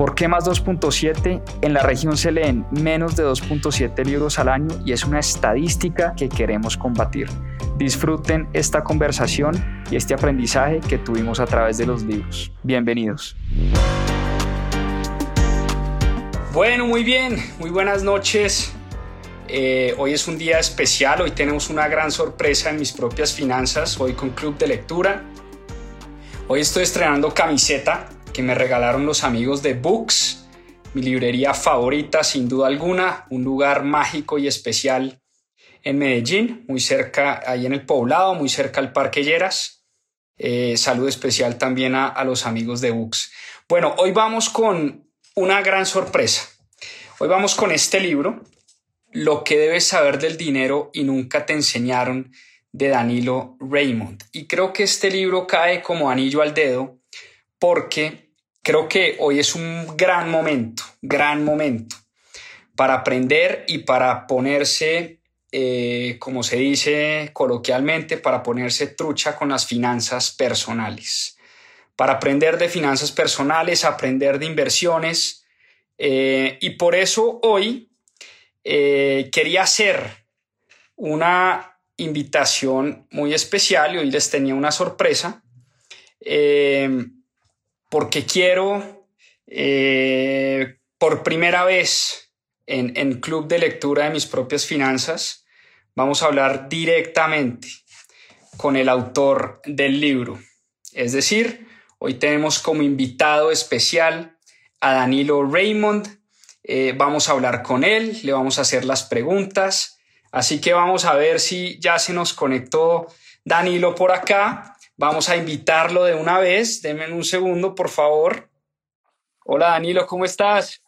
¿Por qué más 2.7? En la región se leen menos de 2.7 libros al año y es una estadística que queremos combatir. Disfruten esta conversación y este aprendizaje que tuvimos a través de los libros. Bienvenidos. Bueno, muy bien, muy buenas noches. Eh, hoy es un día especial, hoy tenemos una gran sorpresa en mis propias finanzas, hoy con Club de Lectura. Hoy estoy estrenando camiseta que me regalaron los amigos de Books, mi librería favorita sin duda alguna, un lugar mágico y especial en Medellín, muy cerca, ahí en el poblado, muy cerca al Parque Lleras. Eh, saludo especial también a, a los amigos de Books. Bueno, hoy vamos con una gran sorpresa. Hoy vamos con este libro, Lo que debes saber del dinero y nunca te enseñaron, de Danilo Raymond. Y creo que este libro cae como anillo al dedo porque creo que hoy es un gran momento, gran momento para aprender y para ponerse eh, como se dice coloquialmente, para ponerse trucha con las finanzas personales. Para aprender de finanzas personales, aprender de inversiones. Eh, y por eso hoy eh, quería hacer una invitación muy especial y hoy les tenía una sorpresa porque quiero por primera vez en, en Club de Lectura de mis propias finanzas vamos a hablar directamente con el autor del libro. Es decir, hoy tenemos como invitado especial a Danilo Raymond. Eh, vamos a hablar con él, le vamos a hacer las preguntas. Así que vamos a ver si ya se nos conectó Danilo por acá. Vamos a invitarlo de una vez. Denme un segundo, por favor. Hola Danilo, ¿cómo estás?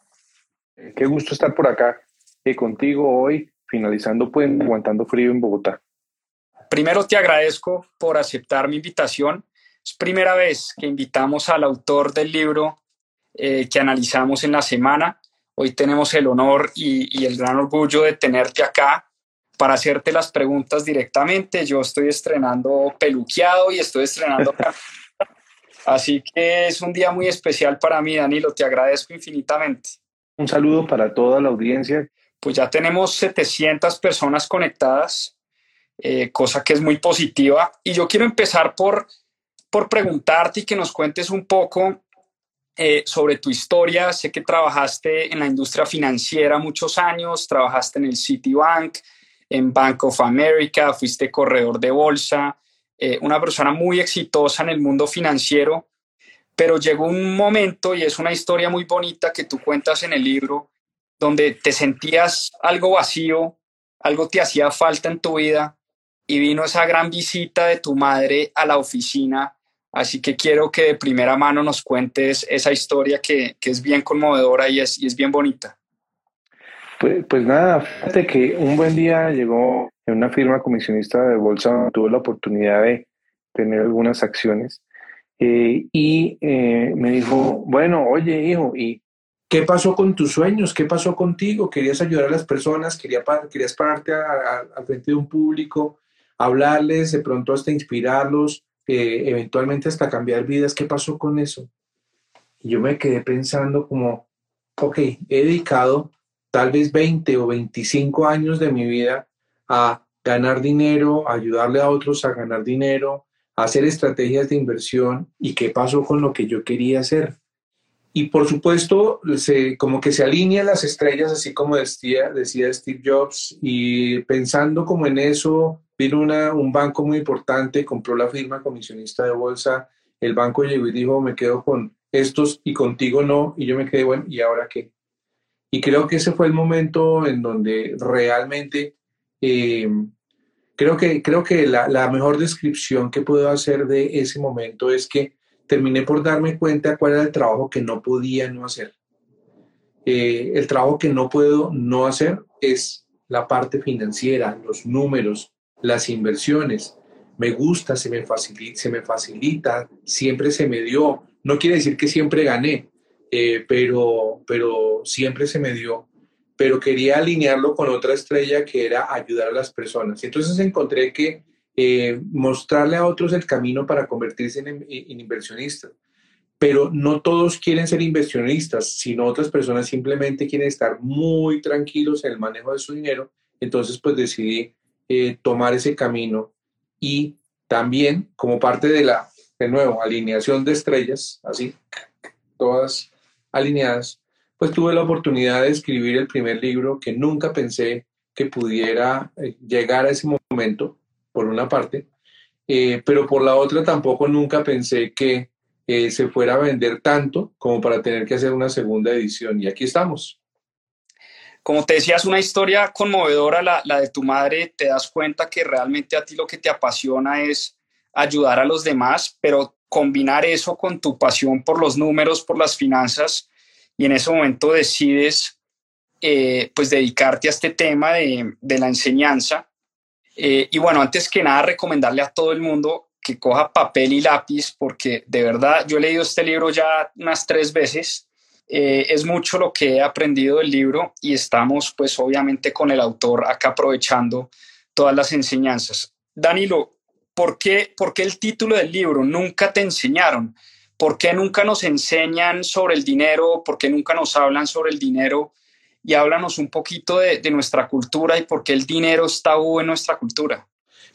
Qué gusto estar por acá eh, contigo hoy finalizando pues aguantando frío en Bogotá. Primero te agradezco por aceptar mi invitación. Es primera vez que invitamos al autor del libro eh, que analizamos en la semana. Hoy tenemos el honor y, y el gran orgullo de tenerte acá para hacerte las preguntas directamente. Yo estoy estrenando peluqueado y estoy estrenando... Así que es un día muy especial para mí, Danilo. Te agradezco infinitamente. Un saludo para toda la audiencia pues ya tenemos 700 personas conectadas, eh, cosa que es muy positiva. Y yo quiero empezar por, por preguntarte y que nos cuentes un poco eh, sobre tu historia. Sé que trabajaste en la industria financiera muchos años, trabajaste en el Citibank, en Bank of America, fuiste corredor de bolsa, eh, una persona muy exitosa en el mundo financiero, pero llegó un momento, y es una historia muy bonita que tú cuentas en el libro, donde te sentías algo vacío, algo te hacía falta en tu vida y vino esa gran visita de tu madre a la oficina. Así que quiero que de primera mano nos cuentes esa historia que, que es bien conmovedora y es, y es bien bonita. Pues, pues, nada, fíjate que un buen día llegó en una firma comisionista de bolsa, tuve la oportunidad de tener algunas acciones eh, y eh, me dijo, bueno, oye hijo, ¿y ¿Qué pasó con tus sueños? ¿Qué pasó contigo? ¿Querías ayudar a las personas? ¿Querías, querías pararte al frente de un público, hablarles, de pronto hasta inspirarlos, eh, eventualmente hasta cambiar vidas? ¿Qué pasó con eso? Y yo me quedé pensando como, ok, he dedicado tal vez 20 o 25 años de mi vida a ganar dinero, a ayudarle a otros a ganar dinero, a hacer estrategias de inversión. ¿Y qué pasó con lo que yo quería hacer? Y por supuesto, se, como que se alinean las estrellas, así como decía, decía Steve Jobs, y pensando como en eso, vino una, un banco muy importante, compró la firma comisionista de bolsa, el banco llegó y dijo, me quedo con estos y contigo no, y yo me quedé, bueno, ¿y ahora qué? Y creo que ese fue el momento en donde realmente, eh, creo que, creo que la, mejor descripción que puedo hacer de ese momento es que terminé por darme cuenta cuál era el trabajo que no podía no hacer. Eh, el trabajo que no puedo no hacer es la parte financiera, los números, las inversiones. me gusta, se me facilita, siempre se me dio. No quiere decir que siempre gané, eh, pero, pero siempre se me dio. Pero quería alinearlo con otra estrella que era ayudar a las personas. Entonces encontré que eh, mostrarle a otros el camino para convertirse en, en inversionistas. Pero no todos quieren ser inversionistas, sino otras personas simplemente quieren estar muy tranquilos en el manejo de su dinero. Entonces, pues decidí eh, tomar ese camino y también como parte de la, de nuevo, alineación de estrellas, así, todas alineadas, pues tuve la oportunidad de escribir el primer libro que nunca pensé que pudiera eh, llegar a ese momento, por una parte, eh, pero por la otra tampoco nunca pensé que se fuera a vender tanto como para tener que hacer una segunda edición. Y aquí estamos. Como te decías, una historia conmovedora, la, la, de tu madre, te das cuenta que realmente a ti lo que te apasiona es ayudar a los demás, pero combinar eso con tu pasión por los números, por las finanzas, y en ese momento decides eh, pues dedicarte a este tema de, de la enseñanza. Eh, y bueno, antes que nada, recomendarle a todo el mundo que coja papel y lápiz, porque de verdad yo he leído este libro ya unas tres veces eh, es mucho lo que he aprendido del libro y estamos pues obviamente con el autor acá aprovechando todas las enseñanzas. Danilo, ¿por qué, ¿por qué el título del libro? Nunca te enseñaron. ¿Por qué nunca nos enseñan sobre el dinero? ¿Por qué nunca nos hablan sobre el dinero? Y háblanos un poquito de, nuestra cultura y por qué el dinero está en nuestra cultura.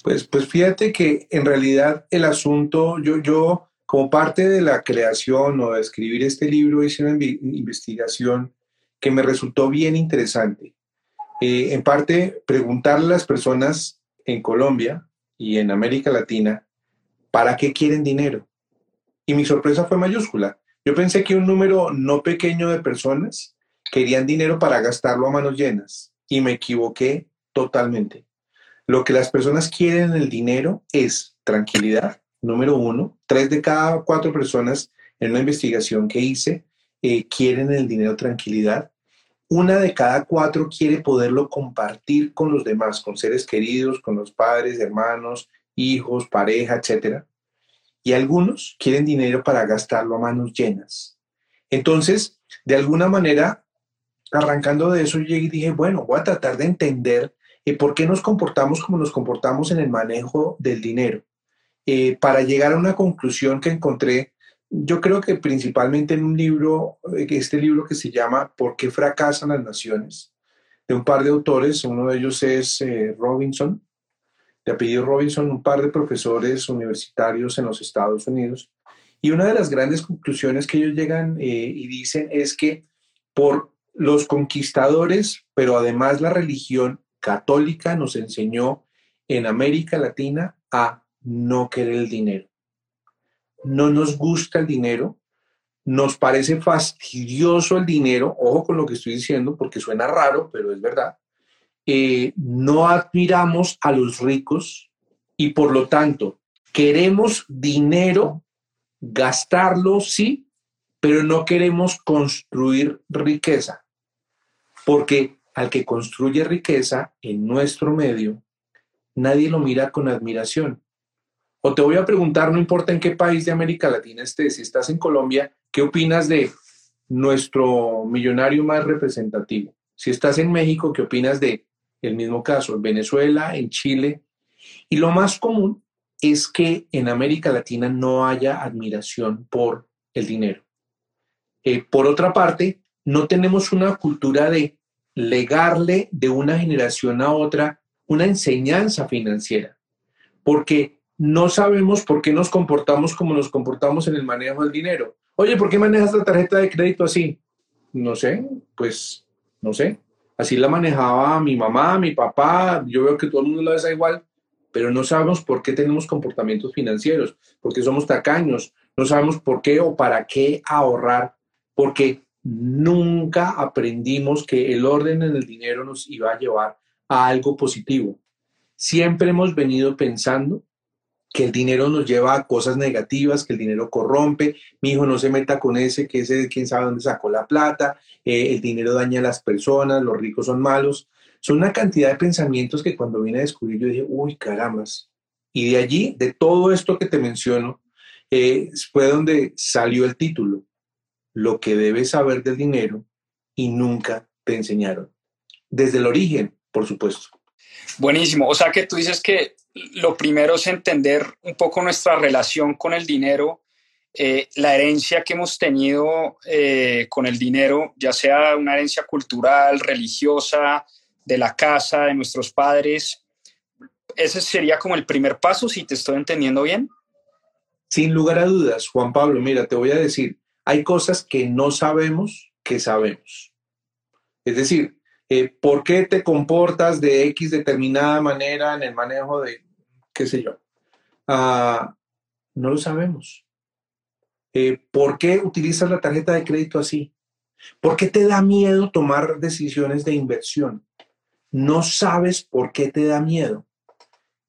Pues, pues fíjate que en realidad el asunto, yo, yo como parte de la creación o de escribir este libro, hice una investigación que me resultó bien interesante. Eh, en parte, preguntarle a las personas en Colombia y en América Latina, ¿para qué quieren dinero? Y mi sorpresa fue mayúscula. Yo pensé que un número no pequeño de personas querían dinero para gastarlo a manos llenas y me equivoqué totalmente. Lo que las personas quieren en el dinero es tranquilidad, número uno, tres de cada cuatro personas en una investigación que hice eh, quieren el dinero tranquilidad. Una de cada cuatro quiere poderlo compartir con los demás, con seres queridos, con los padres, hermanos, hijos, pareja, etc. Y algunos quieren dinero para gastarlo a manos llenas. Entonces, de alguna manera, arrancando de eso, llegué y dije, bueno, voy a tratar de entender eh, por qué nos comportamos como nos comportamos en el manejo del dinero. Eh, para llegar a una conclusión que encontré, yo creo que principalmente en un libro, eh, este libro que se llama ¿Por qué fracasan las naciones? de un par de autores, uno de ellos es eh, Robinson, de apellido Robinson, un par de profesores universitarios en los Estados Unidos. Y una de las grandes conclusiones que ellos llegan y dicen es que por los conquistadores, pero además la religión católica nos enseñó en América Latina a no querer el dinero. No nos gusta el dinero, nos parece fastidioso el dinero, ojo con lo que estoy diciendo porque suena raro, pero es verdad. Eh, no admiramos a los ricos y por lo tanto queremos dinero, gastarlo, sí, pero no queremos construir riqueza, porque al que construye riqueza en nuestro medio, nadie lo mira con admiración. O te voy a preguntar, no importa en qué país de América Latina estés, si estás en Colombia, ¿qué opinas de nuestro millonario más representativo? Si estás en México, ¿qué opinas de el mismo caso, en Venezuela, en Chile? Y lo más común es que en América Latina no haya admiración por el dinero. Eh, por otra parte, no tenemos una cultura de legarle de una generación a otra una enseñanza financiera, porque no sabemos por qué nos comportamos como nos comportamos en el manejo del dinero. Oye, ¿por qué manejas la tarjeta de crédito así? No sé, pues no sé. Así la manejaba mi mamá, mi papá, yo veo que todo el mundo lo hace igual, pero no sabemos por qué tenemos comportamientos financieros, porque somos tacaños, no sabemos por qué o para qué ahorrar, porque nunca aprendimos que el orden en el dinero nos iba a llevar a algo positivo. Siempre hemos venido pensando que el dinero nos lleva a cosas negativas, que el dinero corrompe, mi hijo no se meta con ese, que ese quién sabe dónde sacó la plata, eh, el dinero daña a las personas, los ricos son malos. Son una cantidad de pensamientos que cuando vine a descubrir yo dije, uy, caramas. Y de allí, de todo esto que te menciono, eh, fue donde salió el título, Lo que debes saber del dinero y nunca te enseñaron. Desde el origen, por supuesto. Buenísimo. O sea que tú dices que lo primero es entender un poco nuestra relación con el dinero, eh, la herencia que hemos tenido eh, con el dinero, ya sea una herencia cultural, religiosa, de la casa, de nuestros padres. Ese sería como el primer paso, si te estoy entendiendo bien. Sin lugar a dudas, Juan Pablo, mira, te voy a decir, hay cosas que no sabemos que sabemos. Es decir, eh, ¿por qué te comportas de X determinada manera en el manejo de, qué sé yo? Ah, no lo sabemos. Eh, ¿Por qué utilizas la tarjeta de crédito así? ¿Por qué te da miedo tomar decisiones de inversión? No sabes por qué te da miedo.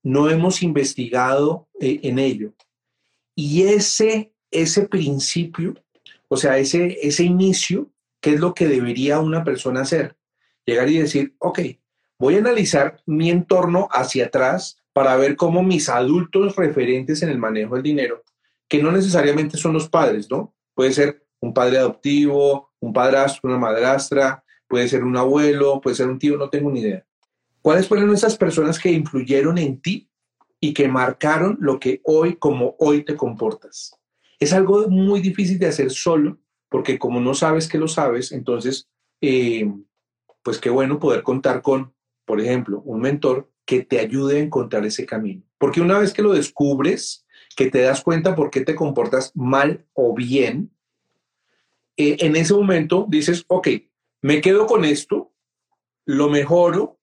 No hemos investigado eh, en ello. Y ese, ese principio, o sea, ese, ese inicio, ¿qué es lo que debería una persona hacer? Llegar y decir, ok, voy a analizar mi entorno hacia atrás para ver cómo mis adultos referentes en el manejo del dinero, que no necesariamente son los padres, ¿no? Puede ser un padre adoptivo, un padrastro, una madrastra, puede ser un abuelo, puede ser un tío, no tengo ni idea. ¿Cuáles fueron esas personas que influyeron en ti y que marcaron lo que hoy, como hoy te comportas. Es algo muy difícil de hacer solo, porque como no sabes que lo sabes, entonces, eh, pues qué bueno poder contar con, por ejemplo, un mentor que te ayude a encontrar ese camino. Porque una vez que lo descubres, que te das cuenta por qué te comportas mal o bien, eh, en ese momento dices, ok, me quedo con esto, lo mejoro,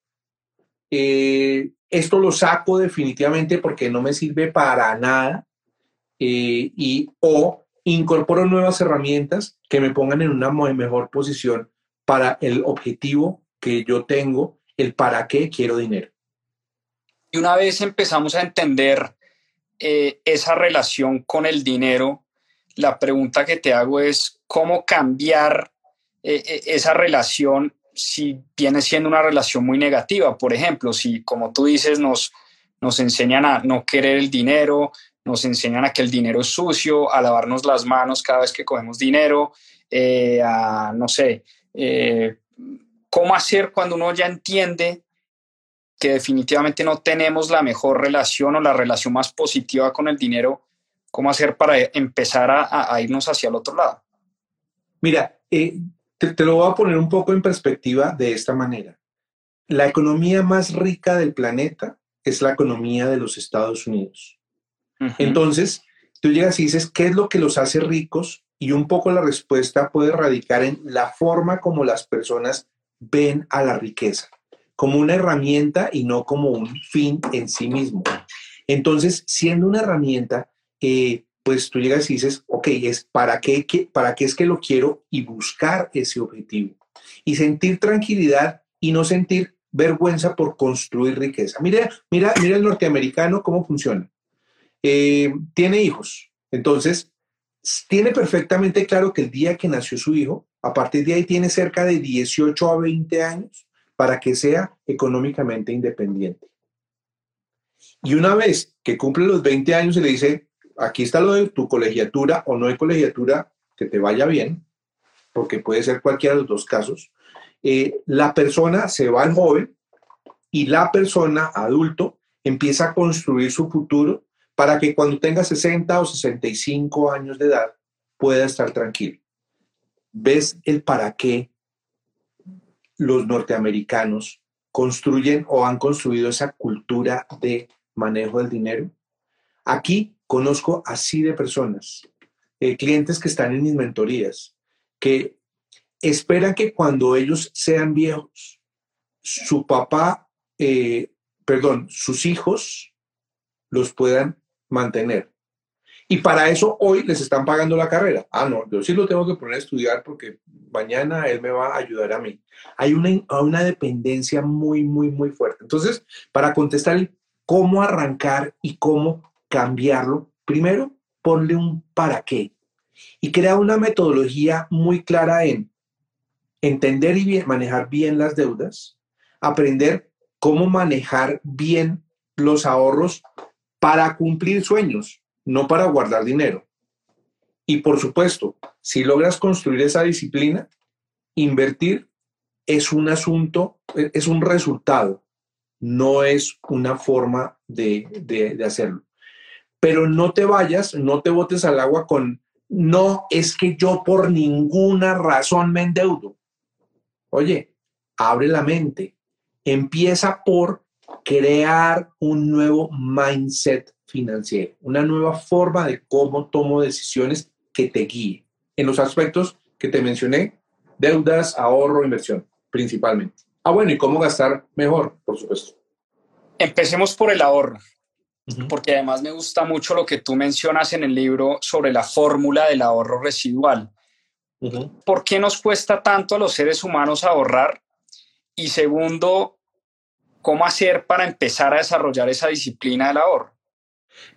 eh, esto lo saco definitivamente porque no me sirve para nada eh, y o incorporo nuevas herramientas que me pongan en una mejor posición para el objetivo que yo tengo, el para qué quiero dinero. Y una vez empezamos a entender eh, esa relación con el dinero, la pregunta que te hago es cómo cambiar eh, esa relación si viene siendo una relación muy negativa. Por ejemplo, si, como tú dices, nos, nos enseñan a no querer el dinero, nos enseñan a que el dinero es sucio, a lavarnos las manos cada vez que cogemos dinero, eh, a, no sé, eh, cómo hacer cuando uno ya entiende que definitivamente no tenemos la mejor relación o la relación más positiva con el dinero, cómo hacer para empezar a, irnos hacia el otro lado. Mira, eh, te, lo voy a poner un poco en perspectiva de esta manera. La economía más rica del planeta es la economía de los Estados Unidos. Entonces, tú llegas y dices, ¿qué es lo que los hace ricos? Y un poco la respuesta puede radicar en la forma como las personas ven a la riqueza, como una herramienta y no como un fin en sí mismo. Entonces, siendo una herramienta, eh, pues tú llegas y dices, ok, es para qué, para qué es que lo quiero y buscar ese objetivo. Y sentir tranquilidad y no sentir vergüenza por construir riqueza. Mira, mira, mira el norteamericano cómo funciona. Eh, tiene hijos, entonces tiene perfectamente claro que el día que nació su hijo, a partir de ahí tiene cerca de 18 a 20 años para que sea económicamente independiente. Y una vez que cumple los 20 años, se le dice, aquí está lo de tu colegiatura o no hay colegiatura, que te vaya bien, porque puede ser cualquiera de los dos casos. Eh, la persona se va al joven y la persona adulto empieza a construir su futuro para que cuando tenga 60 o 65 años de edad pueda estar tranquilo. ¿Ves el para qué los norteamericanos construyen o han construido esa cultura de manejo del dinero? Aquí Conozco así de personas, eh, clientes que están en mis mentorías, que esperan que cuando ellos sean viejos, su papá, eh, perdón, sus hijos los puedan mantener. Y para eso hoy les están pagando la carrera. Ah, no, yo sí lo tengo que poner a estudiar porque mañana él me va a ayudar a mí. Hay una, una dependencia muy, muy, muy fuerte. Entonces, para contestar cómo arrancar y cómo cambiarlo, primero ponle un para qué y crea una metodología muy clara en entender y manejar bien las deudas, aprender cómo manejar bien los ahorros para cumplir sueños, no para guardar dinero. Y por supuesto, si logras construir esa disciplina, invertir es un asunto, es un resultado, no es una forma de, hacerlo. Pero no te vayas, no te botes al agua con, no es que yo por ninguna razón me endeudo. Oye, abre la mente, empieza por crear un nuevo mindset financiero, una nueva forma de cómo tomo decisiones que te guíe en los aspectos que te mencioné, deudas, ahorro, inversión, principalmente. Ah, bueno, y cómo gastar mejor, por supuesto. Empecemos por el ahorro, porque además me gusta mucho lo que tú mencionas en el libro sobre la fórmula del ahorro residual. ¿Por qué nos cuesta tanto a los seres humanos ahorrar? Y segundo, ¿cómo hacer para empezar a desarrollar esa disciplina del ahorro?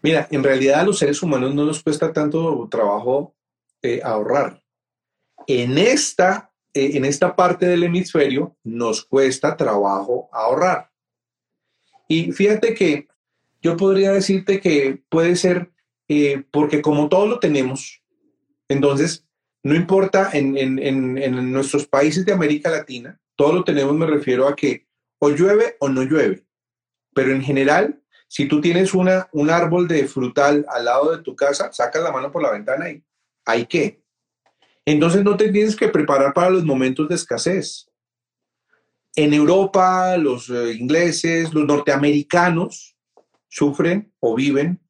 Mira, en realidad a los seres humanos no nos cuesta tanto trabajo eh, ahorrar. En esta, eh, en esta parte del hemisferio nos cuesta trabajo ahorrar. Y fíjate que yo podría decirte que puede ser eh, porque como todo lo tenemos, entonces no importa en, en nuestros países de América Latina, todo lo tenemos, me refiero a que o llueve o no llueve. Pero en general, si tú tienes una, un árbol de frutal al lado de tu casa, sacas la mano por la ventana y hay que. Entonces no te tienes que preparar para los momentos de escasez. En Europa, los eh, ingleses, los norteamericanos sufren o viven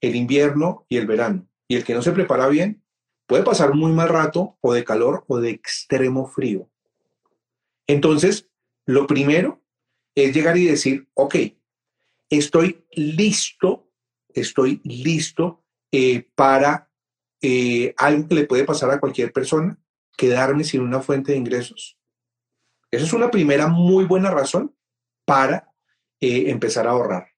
el invierno y el verano. Y el que no se prepara bien puede pasar muy mal rato o de calor o de extremo frío. Entonces, lo primero es llegar y decir, ok, estoy listo, estoy listo eh, para eh, algo que le puede pasar a cualquier persona, quedarme sin una fuente de ingresos. Esa es una primera muy buena razón para eh, empezar a ahorrar.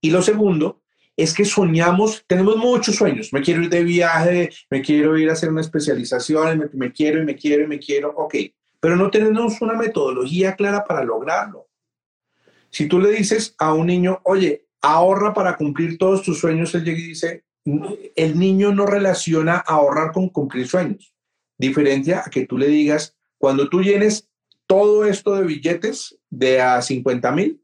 Y lo segundo es que soñamos, tenemos muchos sueños. Me quiero ir de viaje, me quiero ir a hacer una especialización, me, me quiero y me quiero y me quiero. Ok, pero no tenemos una metodología clara para lograrlo. Si tú le dices a un niño, oye, ahorra para cumplir todos tus sueños, él llega y dice, el niño no relaciona ahorrar con cumplir sueños. Diferencia a que tú le digas, cuando tú llenes todo esto de billetes de a 50 mil,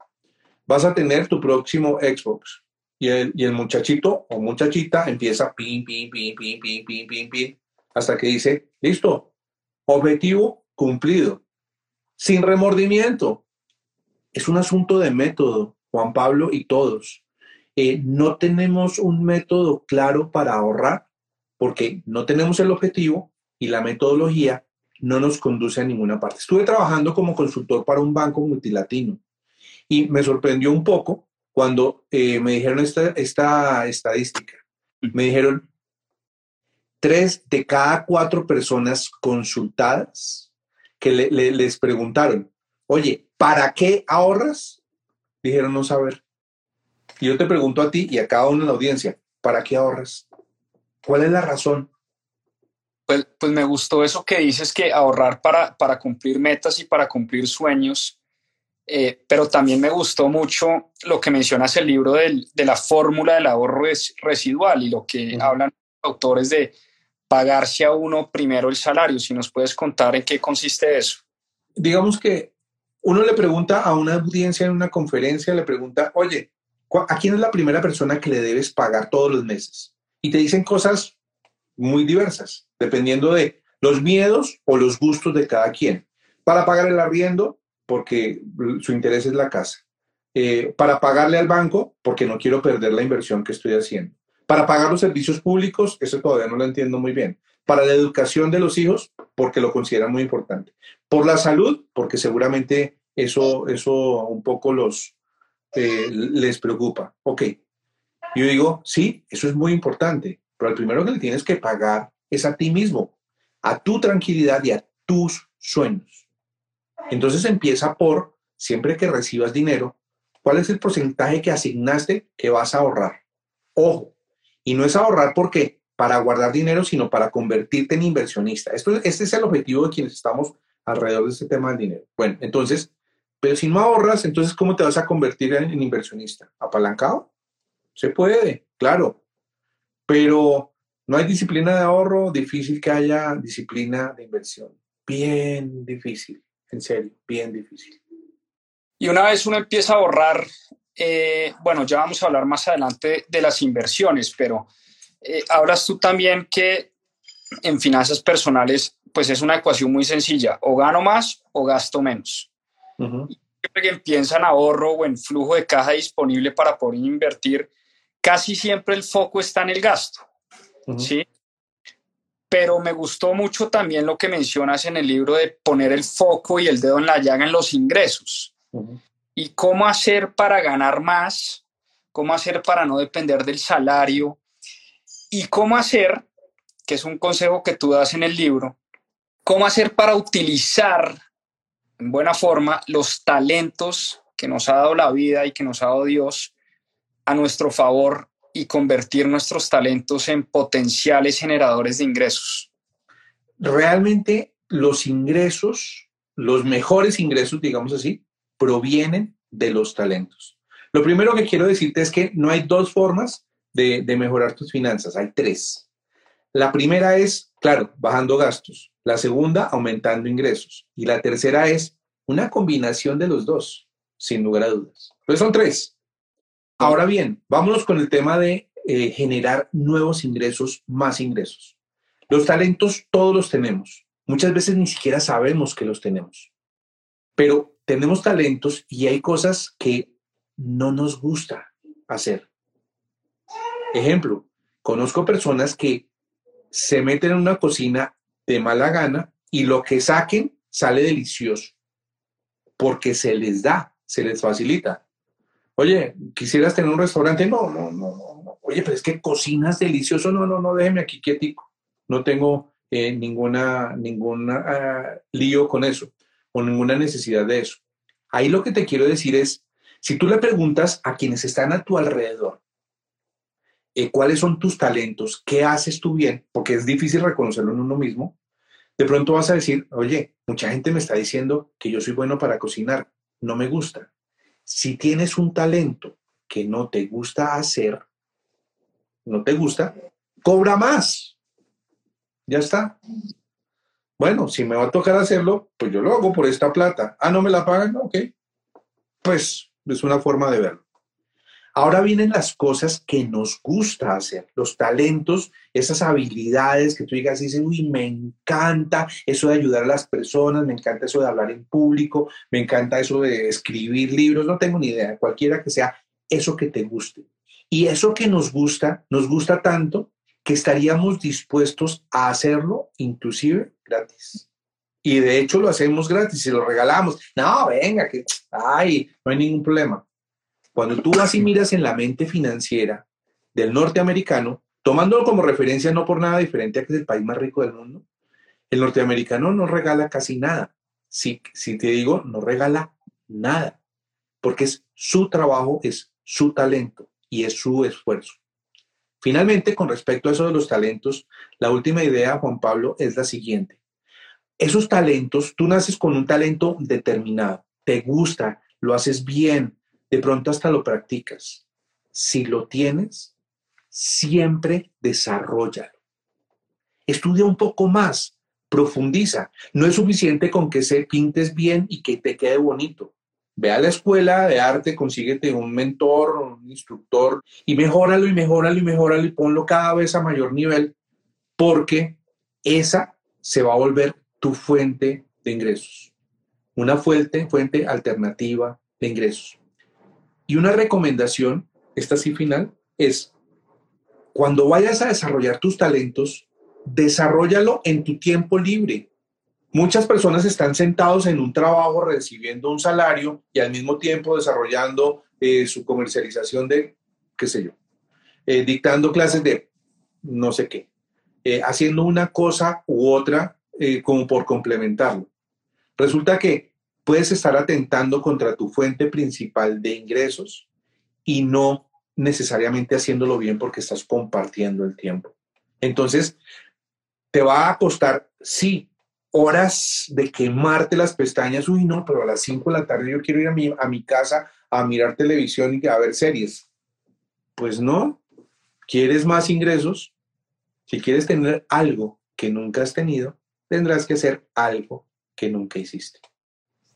vas a tener tu próximo Xbox. Y el, y el muchachito o muchachita empieza pin, pin, pin, pin, pin, pin, pin, pin, hasta que dice, listo, objetivo cumplido, sin remordimiento, es un asunto de método, Juan Pablo y todos. Eh, no tenemos un método claro para ahorrar porque no tenemos el objetivo y la metodología no nos conduce a ninguna parte. Estuve trabajando como consultor para un banco multilatino y me sorprendió un poco cuando eh, me dijeron esta, esta estadística. Me dijeron, tres de cada cuatro personas consultadas que les preguntaron, oye, ¿para qué ahorras? Dijeron no saber. Y yo te pregunto a ti y a cada uno en la audiencia, ¿para qué ahorras? ¿Cuál es la razón? Pues, pues me gustó eso que dices que ahorrar para, para cumplir metas y para cumplir sueños, eh, pero también me gustó mucho lo que mencionas el libro de la fórmula del ahorro residual y lo que hablan autores de pagarse a uno primero el salario. Si nos puedes contar en qué consiste eso. Digamos que uno le pregunta a una audiencia en una conferencia, le pregunta, oye, ¿a quién es la primera persona que le debes pagar todos los meses? Y te dicen cosas muy diversas, dependiendo de los miedos o los gustos de cada quien. Para pagar el arriendo, porque su interés es la casa. Eh, para pagarle al banco, porque no quiero perder la inversión que estoy haciendo. Para pagar los servicios públicos, eso todavía no lo entiendo muy bien. Para la educación de los hijos, porque lo consideran muy importante. Por la salud, porque seguramente eso, eso un poco los, eh, les preocupa. Ok, yo digo, sí, eso es muy importante, pero el primero que le tienes que pagar es a ti mismo, a tu tranquilidad y a tus sueños. Entonces empieza por, siempre que recibas dinero, ¿cuál es el porcentaje que asignaste que vas a ahorrar? Ojo, y no es ahorrar porque para guardar dinero, sino para convertirte en inversionista. Esto, este es el objetivo de quienes estamos alrededor de este tema del dinero. Bueno, entonces, pero si no ahorras, entonces, ¿cómo te vas a convertir en, inversionista? ¿Apalancado? Se puede, claro. Pero no hay disciplina de ahorro, difícil que haya disciplina de inversión. Bien difícil, en serio, bien difícil. Y una vez uno empieza a ahorrar, eh, bueno, ya vamos a hablar más adelante de las inversiones, pero eh, hablas tú también que en finanzas personales, pues es una ecuación muy sencilla, o gano más o gasto menos. Siempre que piensan ahorro o en flujo de caja disponible para poder invertir, casi siempre el foco está en el gasto, ¿sí? Pero me gustó mucho también lo que mencionas en el libro de poner el foco y el dedo en la llaga en los ingresos. Y cómo hacer para ganar más, cómo hacer para no depender del salario y cómo hacer, que es un consejo que tú das en el libro, cómo hacer para utilizar en buena forma los talentos que nos ha dado la vida y que nos ha dado Dios a nuestro favor y convertir nuestros talentos en potenciales generadores de ingresos. Realmente los ingresos, los mejores ingresos, digamos así, provienen de los talentos. Lo primero que quiero decirte es que no hay dos formas de, mejorar tus finanzas, hay tres. La primera es, claro, bajando gastos. La segunda, aumentando ingresos. Y la tercera es una combinación de los dos, sin lugar a dudas. Pues son tres. Ahora bien, vámonos con el tema de eh, generar nuevos ingresos, más ingresos. Los talentos todos los tenemos. Muchas veces ni siquiera sabemos que los tenemos. Pero tenemos talentos y hay cosas que no nos gusta hacer. Ejemplo, conozco personas que se meten en una cocina de mala gana y lo que saquen sale delicioso porque se les da, se les facilita. Oye, ¿quisieras tener un restaurante? No, no, no, no. Oye, pero es que cocinas delicioso. No, no, no, déjeme aquí quietico. No tengo eh, ninguna, ninguna ah, lío con eso o ninguna necesidad de eso. Ahí lo que te quiero decir es, si tú le preguntas a quienes están a tu alrededor, eh, cuáles son tus talentos, qué haces tú bien, porque es difícil reconocerlo en uno mismo, de pronto vas a decir, oye, mucha gente me está diciendo que yo soy bueno para cocinar, no me gusta. Si tienes un talento que no te gusta hacer, no te gusta, cobra más. Ya está. Bueno, si me va a tocar hacerlo, pues yo lo hago por esta plata. Ah, no me la pagan, ok. Pues es una forma de verlo. Ahora vienen las cosas que nos gusta hacer, los talentos, esas habilidades que tú digas y dices, uy, me encanta eso de ayudar a las personas, me encanta eso de hablar en público, me encanta eso de escribir libros, no tengo ni idea, cualquiera que sea eso que te guste. Y eso que nos gusta, nos gusta tanto que estaríamos dispuestos a hacerlo inclusive gratis. Y de hecho lo hacemos gratis y lo regalamos. No, venga, que, ay, no hay ningún problema. Cuando tú vas y miras en la mente financiera del norteamericano, tomándolo como referencia no por nada diferente a que es el país más rico del mundo, el norteamericano no regala casi nada. Si, si te digo, no regala nada, porque es su trabajo, es su talento y es su esfuerzo. Finalmente, con respecto a eso de los talentos, la última idea, Juan Pablo, es la siguiente. Esos talentos, tú naces con un talento determinado, te gusta, lo haces bien, de pronto hasta lo practicas. Si lo tienes, siempre desarrollalo. Estudia un poco más, profundiza. No es suficiente con que se pintes bien y que te quede bonito. Ve a la escuela de arte, consíguete un mentor, un instructor y mejóralo y mejóralo y mejóralo y ponlo cada vez a mayor nivel porque esa se va a volver tu fuente de ingresos. Una fuente, fuente alternativa de ingresos. Y una recomendación, esta sí final, es cuando vayas a desarrollar tus talentos, desarrollalo en tu tiempo libre. Muchas personas están sentados en un trabajo recibiendo un salario y al mismo tiempo desarrollando eh, su comercialización de, qué sé yo, eh, dictando clases de no sé qué, eh, haciendo una cosa u otra como por complementarlo. Resulta que puedes estar atentando contra tu fuente principal de ingresos y no necesariamente haciéndolo bien porque estás compartiendo el tiempo. Entonces, te va a costar, sí, horas de quemarte las pestañas, uy, no, pero a las 5 de la tarde yo quiero ir a mi, a mi casa a mirar televisión y a ver series. Pues no. ¿Quieres más ingresos? Si quieres tener algo que nunca has tenido, tendrás que hacer algo que nunca hiciste.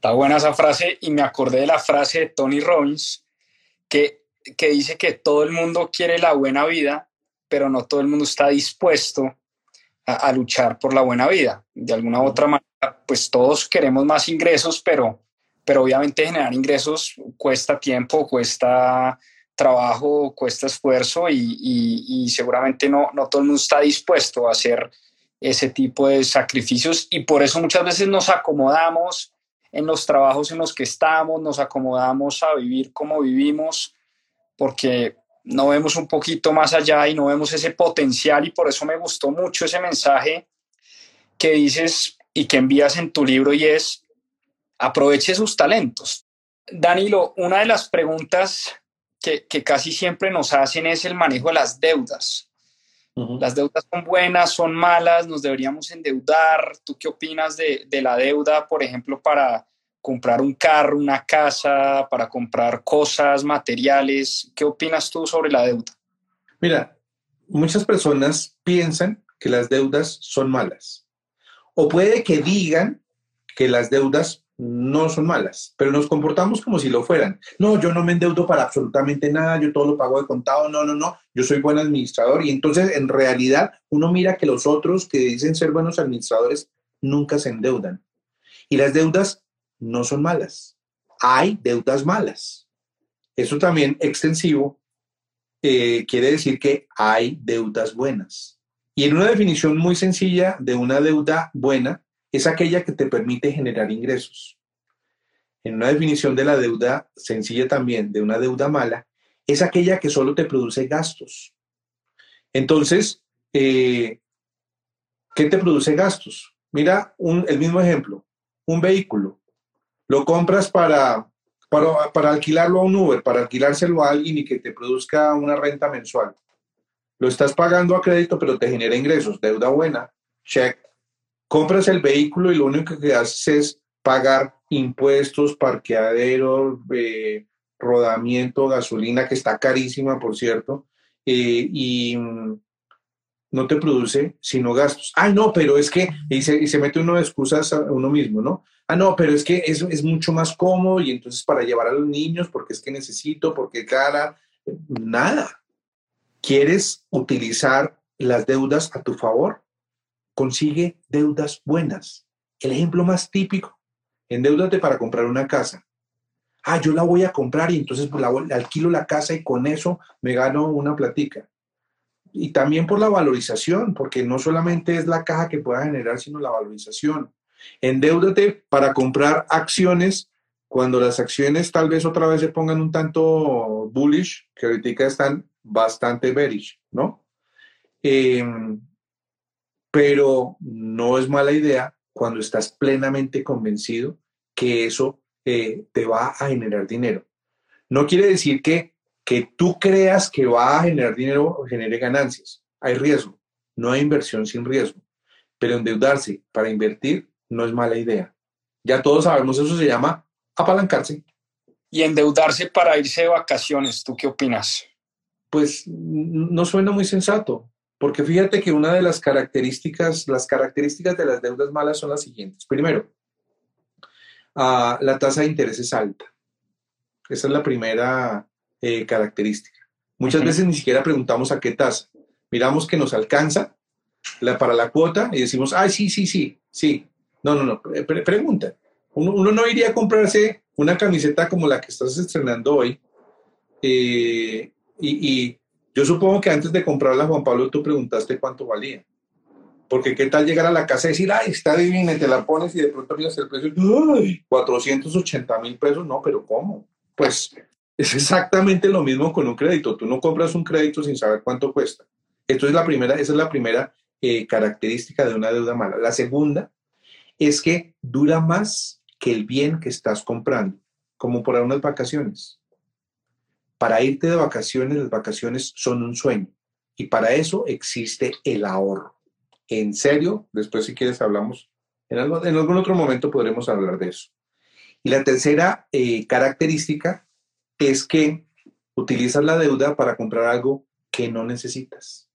Está buena esa frase y me acordé de la frase de Tony Robbins que, que dice que todo el mundo quiere la buena vida, pero no todo el mundo está dispuesto a, luchar por la buena vida. De alguna u otra manera, pues todos queremos más ingresos, pero, pero obviamente generar ingresos cuesta tiempo, cuesta trabajo, cuesta esfuerzo y, seguramente no, no todo el mundo está dispuesto a hacer ese tipo de sacrificios y por eso muchas veces nos acomodamos en los trabajos en los que estamos, nos acomodamos a vivir como vivimos, porque no vemos un poquito más allá y no vemos ese potencial y por eso me gustó mucho ese mensaje que dices y que envías en tu libro y es aproveche sus talentos. Danilo, una de las preguntas que, casi siempre nos hacen es el manejo de las deudas. Las deudas son buenas, son malas, nos deberíamos endeudar. ¿Tú qué opinas de, de la deuda, por ejemplo, para comprar un carro, una casa, para comprar cosas, materiales? ¿Qué opinas tú sobre la deuda? Mira, muchas personas piensan que las deudas son malas. O puede que digan que las deudas no son malas, pero nos comportamos como si lo fueran. No, yo no me endeudo para absolutamente nada, yo todo lo pago de contado, no, no, no, yo soy buen administrador y entonces en realidad uno mira que los otros que dicen ser buenos administradores nunca se endeudan. Y las deudas no son malas, hay deudas malas. Eso también extensivo eh, quiere decir que hay deudas buenas. Y en una definición muy sencilla de una deuda buena, es aquella que te permite generar ingresos. En una definición de la deuda sencilla también, de una deuda mala, es aquella que solo te produce gastos. Entonces, eh, ¿qué te produce gastos? Mira el mismo ejemplo, un vehículo. Lo compras para, para, para alquilarlo a un Uber, para alquilárselo a alguien y que te produzca una renta mensual. Lo estás pagando a crédito, pero te genera ingresos. Deuda buena, check compras el vehículo y lo único que haces es pagar impuestos, parqueadero, eh, rodamiento, gasolina, que está carísima, por cierto, eh, y mm, no te produce sino gastos. Ay, no, pero es que, y se, mete uno de excusas a uno mismo, ¿no? Ah, no, pero es que es, es mucho más cómodo y entonces para llevar a los niños, porque es que necesito, porque cara, nada. ¿Quieres utilizar las deudas a tu favor? Consigue deudas buenas. El ejemplo más típico, endeudate para comprar una casa. Ah, yo la voy a comprar y entonces pues, la, alquilo la casa y con eso me gano una platica. Y también por la valorización, porque no solamente es la caja que pueda generar, sino la valorización. Endeudate para comprar acciones cuando las acciones tal vez otra vez se pongan un tanto bullish, que ahorita están bastante bearish, ¿no? Eh, pero no es mala idea cuando estás plenamente convencido que eso eh, te va a generar dinero. No quiere decir que, que tú creas que va a generar dinero o genere ganancias. Hay riesgo. No hay inversión sin riesgo. Pero endeudarse para invertir no es mala idea. Ya todos sabemos, eso se llama apalancarse. Y endeudarse para irse de vacaciones, ¿tú qué opinas? Pues no suena muy sensato. Porque fíjate que una de las características, las características de las deudas malas son las siguientes. Primero, ah, la tasa de interés es alta. Esa es la primera eh, característica. Muchas veces ni siquiera preguntamos a qué tasa. Miramos que nos alcanza para la cuota y decimos, ay, sí, sí, sí, sí. No, no, no, pregunta. Uno, no iría a comprarse una camiseta como la que estás estrenando hoy eh, y yo supongo que antes de comprarla, Juan Pablo, tú preguntaste cuánto valía. Porque qué tal llegar a la casa y decir, ay, está divina, te la pones y de pronto miras el precio, ay, 480 mil pesos, no, pero ¿cómo? Pues es exactamente lo mismo con un crédito. Tú no compras un crédito sin saber cuánto cuesta. Esto es la primera, esa es la primera eh, característica de una deuda mala. La segunda es que dura más que el bien que estás comprando, como por unas vacaciones. Para irte de vacaciones, las vacaciones son un sueño. Y para eso existe el ahorro. En serio, después si quieres hablamos, en, algún otro momento podremos hablar de eso. Y la tercera eh, característica es que utilizas la deuda para comprar algo que no necesitas.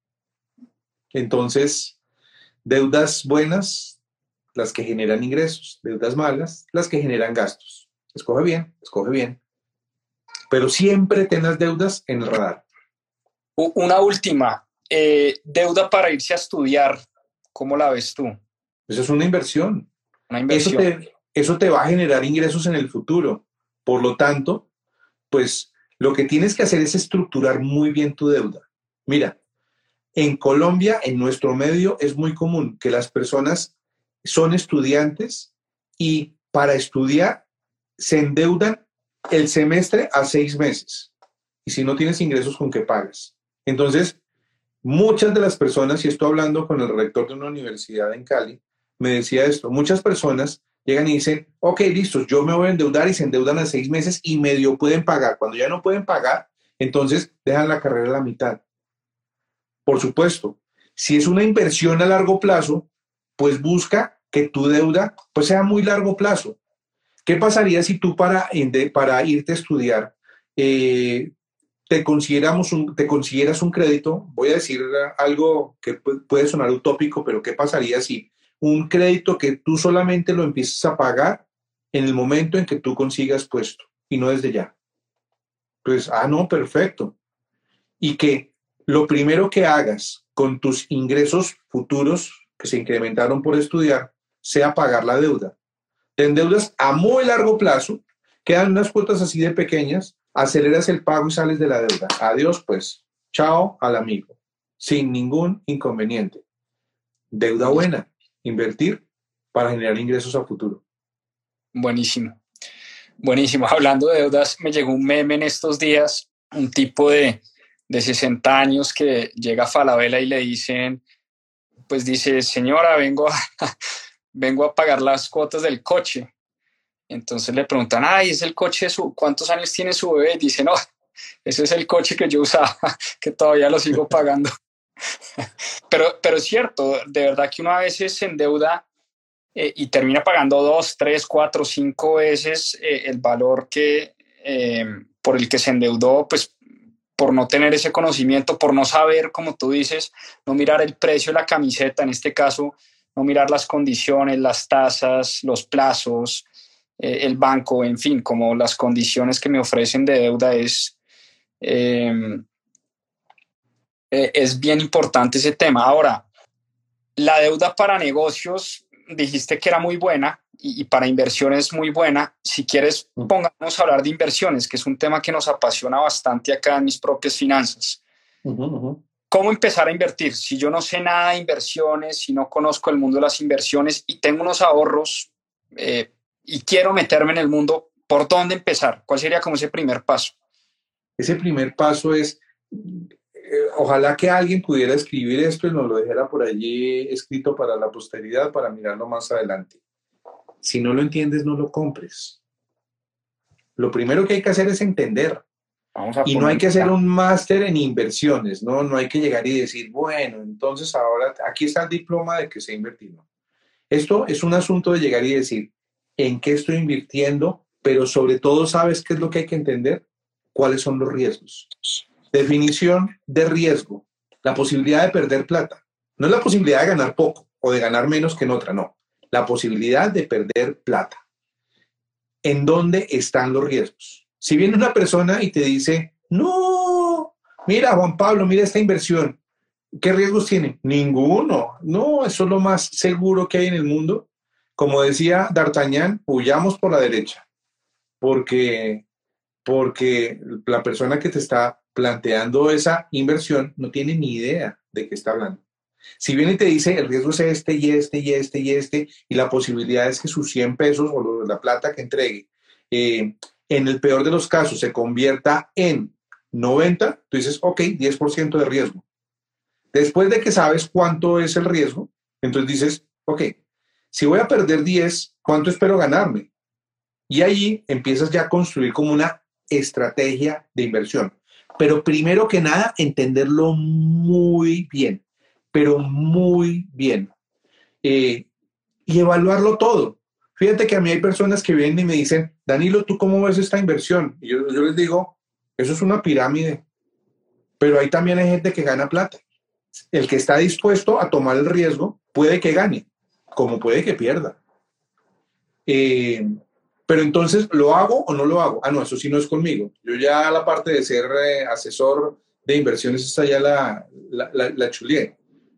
Entonces, deudas buenas, las que generan ingresos, deudas malas, las que generan gastos. Escoge bien, escoge bien. Pero siempre tengas deudas en el radar. Una última, eh, deuda para irse a estudiar, ¿cómo la ves tú? Eso es una inversión. Una inversión. Eso te, eso te va a generar ingresos en el futuro. Por lo tanto, pues lo que tienes que hacer es estructurar muy bien tu deuda. Mira, en Colombia, en nuestro medio, es muy común que las personas son estudiantes y para estudiar se endeudan el semestre a seis meses. Y si no tienes ingresos, ¿con qué pagas? Entonces, muchas de las personas, y estoy hablando con el rector de una universidad en Cali, me decía esto, muchas personas llegan y dicen, ok, listo, yo me voy a endeudar y se endeudan a seis meses y medio pueden pagar. Cuando ya no pueden pagar, entonces dejan la carrera a la mitad. Por supuesto, si es una inversión a largo plazo, pues busca que tu deuda pues sea muy largo plazo. ¿Qué pasaría si tú para, irte a estudiar eh, te, consideramos un, te consideras un crédito? Voy a decir algo que puede sonar utópico, pero ¿qué pasaría si un crédito que tú solamente lo empieces a pagar en el momento en que tú consigas puesto y no desde ya? Pues, ah, no, perfecto. Y que lo primero que hagas con tus ingresos futuros que se incrementaron por estudiar sea pagar la deuda te endeudas a muy largo plazo, quedan unas cuotas así de pequeñas, aceleras el pago y sales de la deuda. Adiós, pues. Chao al amigo. Sin ningún inconveniente. Deuda buena. Invertir para generar ingresos a futuro. Buenísimo. Buenísimo. Hablando de deudas, me llegó un meme en estos días, un tipo de, de 60 años que llega a Falabella y le dicen, pues dice, señora, vengo a, vengo a pagar las cuotas del coche. Entonces le preguntan, ay, ¿es el coche su, cuántos años tiene su bebé? Y dice, no, ese es el coche que yo usaba, que todavía lo sigo pagando. pero, pero es cierto, de verdad que uno a veces se endeuda eh, y termina pagando dos, tres, cuatro, cinco veces eh, el valor que, eh, por el que se endeudó, pues por no tener ese conocimiento, por no saber, como tú dices, no mirar el precio de la camiseta, en este caso, no mirar las condiciones, las tasas, los plazos, eh, el banco, en fin, como las condiciones que me ofrecen de deuda es, em, eh, es bien importante ese tema. Ahora, la deuda para negocios, dijiste que era muy buena y, para inversiones muy buena. Si quieres, mm. pongamos a hablar de inversiones, que es un tema que nos apasiona bastante acá en mis propias finanzas. ¿Cómo empezar a invertir? Si yo no sé nada de inversiones, si no conozco el mundo de las inversiones y tengo unos ahorros eh, y quiero meterme en el mundo, ¿por dónde empezar? ¿Cuál sería como ese primer paso? Ese primer paso es, eh, ojalá que alguien pudiera escribir esto y nos lo dejara por allí escrito para la posteridad, para mirarlo más adelante. Si no lo entiendes, no lo compres. Lo primero que hay que hacer es entender y no hay que hacer un máster en inversiones, ¿no? No hay que llegar y decir, bueno, entonces ahora aquí está el diploma de que se ha invertido. Esto es un asunto de llegar y decir, ¿en qué estoy invirtiendo? Pero sobre todo, ¿sabes qué es lo que hay que entender? ¿Cuáles son los riesgos? Definición de riesgo. La posibilidad de perder plata. No es la posibilidad de ganar poco o de ganar menos que en otra, no. La posibilidad de perder plata. ¿En dónde están los riesgos? Si viene una persona y te dice, no, mira Juan Pablo, mira esta inversión, ¿qué riesgos tiene? Ninguno. No, eso es lo más seguro que hay en el mundo. Como decía D'Artagnan, huyamos por la derecha, porque, porque la persona que te está planteando esa inversión no tiene ni idea de qué está hablando. Si viene y te dice el riesgo es este y este y este y este, y la posibilidad es que sus 100 pesos o la plata que entregue eh, en el peor de los casos se convierta en 90, tú dices, ok, 10% de riesgo. Después de que sabes cuánto es el riesgo, entonces dices, ok, si voy a perder 10, ¿cuánto espero ganarme? Y ahí empiezas ya a construir como una estrategia de inversión. Pero primero que nada, entenderlo muy bien, pero muy bien. Eh, y evaluarlo todo. Fíjate que a mí hay personas que vienen y me dicen, Danilo, ¿tú cómo ves esta inversión? Y yo, les digo, Eso es una pirámide. Pero ahí también hay gente que gana plata. El que está dispuesto a tomar el riesgo puede que gane, como puede que pierda. Eh, pero entonces, ¿lo hago o no lo hago? Ah, no, eso sí no es conmigo. Yo ya la parte de ser eh, asesor de inversiones, está ya la, la, la, la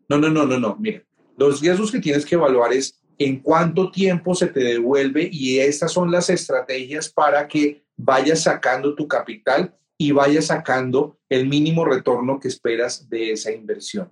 No, no, no, no, no. Mira, los riesgos que tienes que evaluar es en cuánto tiempo se te devuelve y estas son las estrategias para que vayas sacando tu capital y vayas sacando el mínimo retorno que esperas de esa inversión.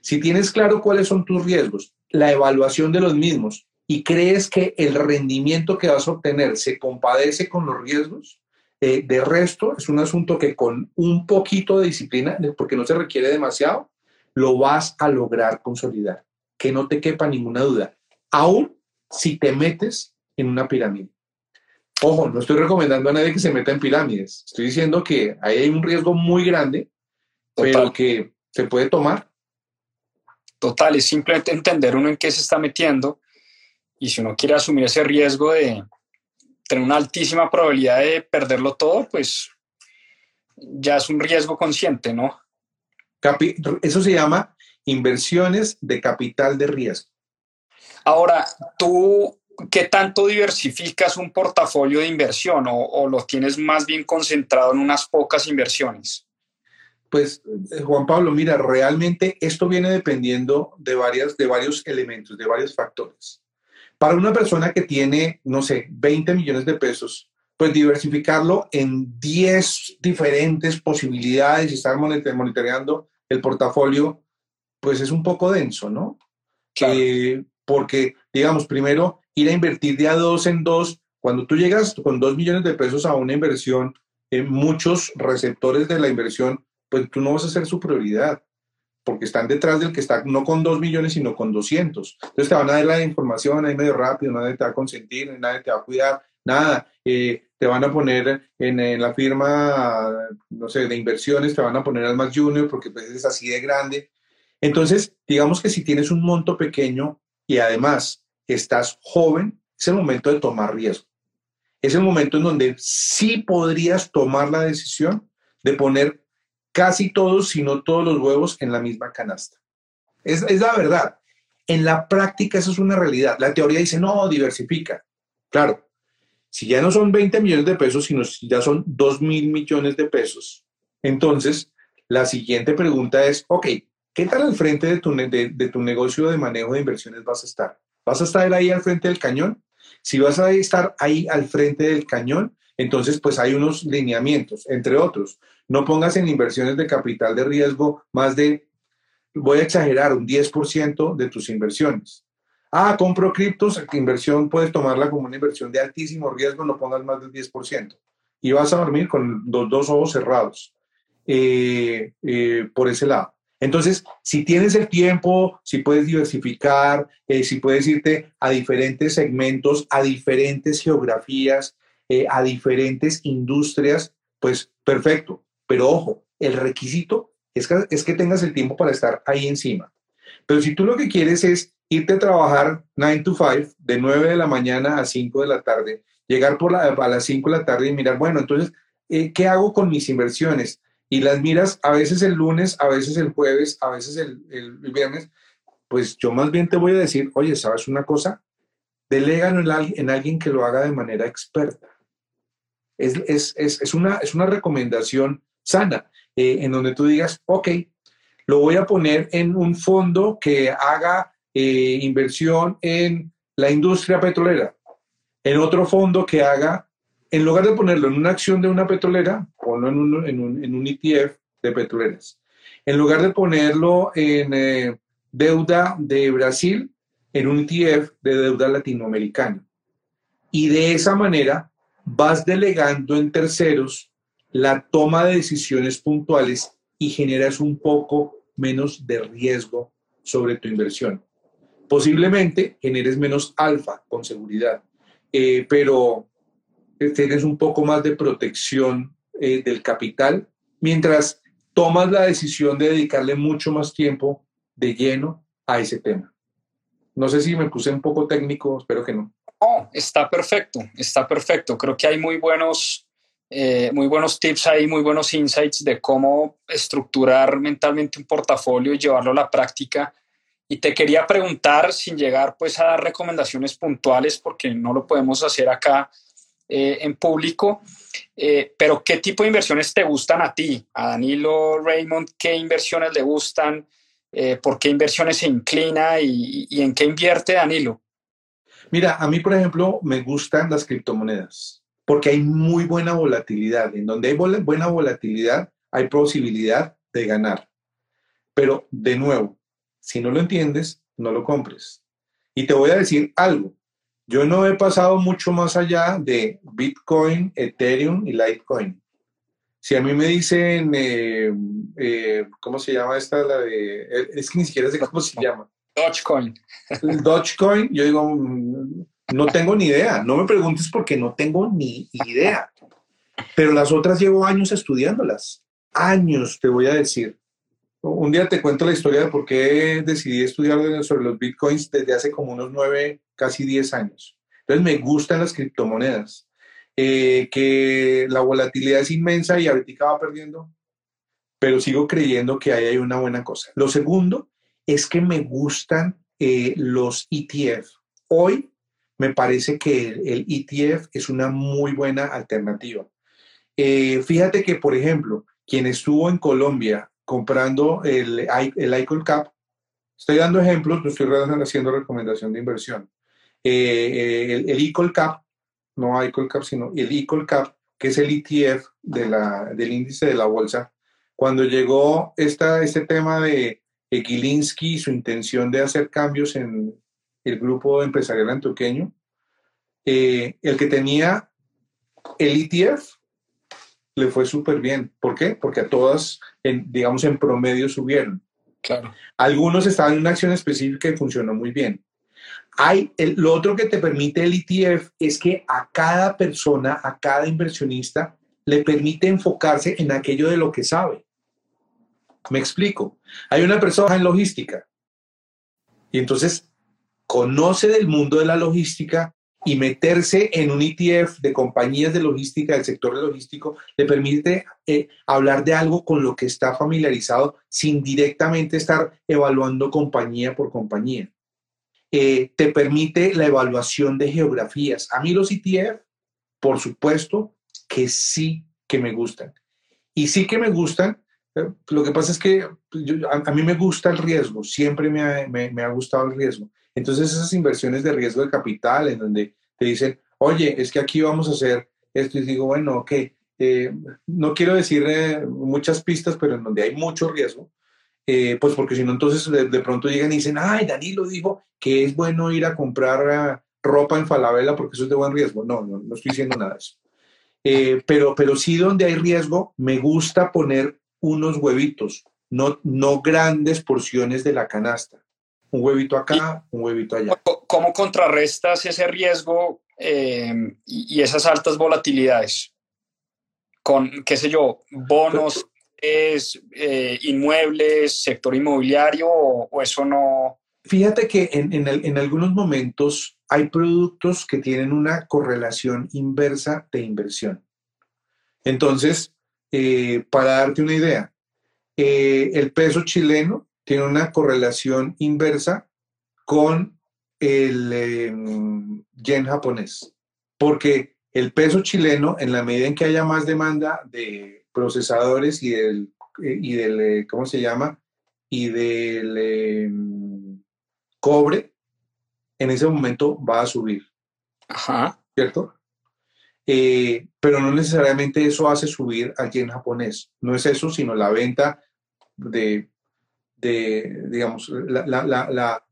Si tienes claro cuáles son tus riesgos, la evaluación de los mismos y crees que el rendimiento que vas a obtener se compadece con los riesgos, eh, de resto es un asunto que con un poquito de disciplina, porque no se requiere demasiado, lo vas a lograr consolidar. Que no te quepa ninguna duda, aún si te metes en una pirámide. Ojo, no estoy recomendando a nadie que se meta en pirámides. Estoy diciendo que ahí hay un riesgo muy grande, pero que se puede tomar. Total, es simplemente entender uno en qué se está metiendo y si uno quiere asumir ese riesgo de tener una altísima probabilidad de perderlo todo, pues ya es un riesgo consciente, ¿no? Eso se llama inversiones de capital de riesgo. Ahora, ¿tú qué tanto diversificas un portafolio de inversión o, o lo tienes más bien concentrado en unas pocas inversiones? Pues eh, Juan Pablo, mira, realmente esto viene dependiendo de, varias, de varios elementos, de varios factores. Para una persona que tiene, no sé, 20 millones de pesos, pues diversificarlo en 10 diferentes posibilidades y estar monitoreando el portafolio, pues es un poco denso, ¿no? Eh, porque, digamos, primero ir a invertir de a dos en dos, cuando tú llegas con dos millones de pesos a una inversión, en muchos receptores de la inversión, pues tú no vas a ser su prioridad porque están detrás del que está no con 2 millones, sino con 200. Entonces te van a dar la información ahí medio rápido, nadie te va a consentir, nadie te va a cuidar, nada. Eh, te van a poner en, la firma, no sé, de inversiones, te van a poner al más junior porque pues es así de grande. Entonces, digamos que si tienes un monto pequeño y además estás joven, es el momento de tomar riesgo. Es el momento en donde sí podrías tomar la decisión de poner casi todos, si no todos los huevos en la misma canasta. Es, la verdad. En la práctica eso es una realidad. La teoría dice, no, diversifica. Claro, si ya no son 20 millones de pesos, sino ya son 2 mil millones de pesos, entonces la siguiente pregunta es, ok, ¿qué tal al frente de tu, de tu negocio de manejo de inversiones vas a estar? ¿Vas a estar ahí al frente del cañón? Si vas a estar ahí al frente del cañón, entonces pues hay unos lineamientos, entre otros. No pongas en inversiones de capital de riesgo más de, voy a exagerar, un 10% de tus inversiones. Ah, compro criptos, inversión puedes tomarla como una inversión de altísimo riesgo, no pongas más del 10%. Y vas a dormir con los dos ojos cerrados eh, eh, por ese lado. Entonces, si tienes el tiempo, si puedes diversificar, eh, si puedes irte a diferentes segmentos, a diferentes geografías, a diferentes industrias, pues perfecto. Pero ojo, el requisito es que, es que tengas el tiempo para estar ahí encima. Pero si tú lo que quieres es irte a trabajar 9 to 5, de 9 de la mañana a 5 de la tarde, llegar por la, a las 5 de la tarde y mirar, bueno, entonces, eh, ¿qué hago con mis inversiones? Y las miras a veces el lunes, a veces el jueves, a veces el, viernes, pues yo más bien te voy a decir, oye, ¿sabes una cosa? Delégalo en, en alguien que lo haga de manera experta. Es, es, es, es, una, es una recomendación sana, eh, en donde tú digas, ok, lo voy a poner en un fondo que haga eh, inversión en la industria petrolera, en otro fondo que haga, en lugar de ponerlo en una acción de una petrolera, ponlo en un, en un, en un ETF de petroleras. En lugar de ponerlo en eh, deuda de Brasil, en un ETF de deuda latinoamericana. Y de esa manera vas delegando en terceros la toma de decisiones puntuales y generas un poco menos de riesgo sobre tu inversión. Posiblemente generes menos alfa con seguridad, eh, pero tienes un poco más de protección eh, del capital mientras tomas la decisión de dedicarle mucho más tiempo de lleno a ese tema. No sé si me puse un poco técnico, espero que no. Oh, está perfecto, está perfecto. Creo que hay muy buenos Eh, muy buenos tips ahí, muy buenos insights de cómo estructurar mentalmente un portafolio y llevarlo a la práctica. Y te quería preguntar, sin llegar pues a dar recomendaciones puntuales, porque no lo podemos hacer acá eh, en público, eh, pero ¿qué tipo de inversiones te gustan a ti? A Danilo Raymond, ¿qué inversiones le gustan? ¿Por qué inversiones se inclina y, y en qué invierte Danilo? Mira, a mí, por ejemplo, me gustan las criptomonedas porque hay muy buena volatilidad. En donde hay buena volatilidad, hay posibilidad de ganar. Pero, de nuevo, si no lo entiendes, no lo compres. Y te voy a decir algo. Yo no he pasado mucho más allá de Bitcoin, Ethereum y Litecoin. Si a mí me dicen, eh, eh, ¿cómo se llama esta? La de, es que ni siquiera sé cómo se llama. Dogecoin. Dogecoin, yo digo, mm, no tengo ni idea. No me preguntes porque no tengo ni idea. Pero las otras llevo años estudiándolas. Años, te voy a decir. Un día te cuento la historia de por qué decidí estudiar sobre los bitcoins desde hace como unos nueve, casi diez años. Entonces me gustan las criptomonedas. Eh, que la volatilidad es inmensa y ahorita va perdiendo, pero sigo creyendo que ahí hay una buena cosa. Lo segundo es que me gustan eh, los ETF. Hoy me parece que el, ETF es una muy buena alternativa. Eh, fíjate que, por ejemplo, quien estuvo en Colombia comprando el, el ICOL Cap, estoy dando ejemplos, no estoy haciendo recomendación de inversión. Eh, eh, el, el ICOL Cap, no ICOL Cap, sino el ICOL Cap, que es el ETF de la, del índice de la bolsa, cuando llegó esta, este tema de Gilinski y su intención de hacer cambios en, el grupo empresarial antioqueño, eh, el que tenía el ETF le fue súper bien. ¿Por qué? Porque a todas, en, digamos, en promedio subieron. Claro. Algunos estaban en una acción específica y funcionó muy bien. Hay, lo otro que te permite el ETF es que a cada persona, a cada inversionista, le permite enfocarse en aquello de lo que sabe. Me explico. Hay una persona en logística y entonces conoce del mundo de la logística y meterse en un ETF de compañías de logística, del sector logístico, le permite eh, hablar de algo con lo que está familiarizado sin directamente estar evaluando compañía por compañía. Eh, te permite la evaluación de geografías. A mí los ETF, por supuesto, que sí que me gustan. Y sí que me gustan. Eh, lo que pasa es que a, mí me gusta el riesgo, siempre me me ha gustado el riesgo. Entonces esas inversiones de riesgo de capital en donde te dicen, oye, es que aquí vamos a hacer esto y digo, bueno, ok, eh, no quiero decir eh, muchas pistas, pero en donde hay mucho riesgo, eh, pues porque si no, entonces de, pronto llegan y dicen, ay, Danilo dijo que es bueno ir a comprar ropa en Falabella porque eso es de buen riesgo. No, no, no estoy diciendo nada de eso. pero, pero sí donde hay riesgo, me gusta poner unos huevitos, no, no grandes porciones de la canasta un huevito acá, un huevito allá. ¿Cómo contrarrestas ese riesgo eh, y esas altas volatilidades? Con, qué sé yo, bonos, es, eh, inmuebles, sector inmobiliario o, eso no? Fíjate que en, en, algunos momentos hay productos que tienen una correlación inversa de inversión. Entonces, eh, para darte una idea, el peso chileno tiene una correlación inversa con el em, yen japonés, porque el peso chileno, en la medida en que haya más demanda de procesadores y del, eh, y del eh, ¿cómo se llama? Y del em, cobre, en ese momento va a subir. Ajá. ¿Cierto? Eh, pero no necesariamente eso hace subir al yen japonés. No es eso, sino la venta de de, digamos, la, la,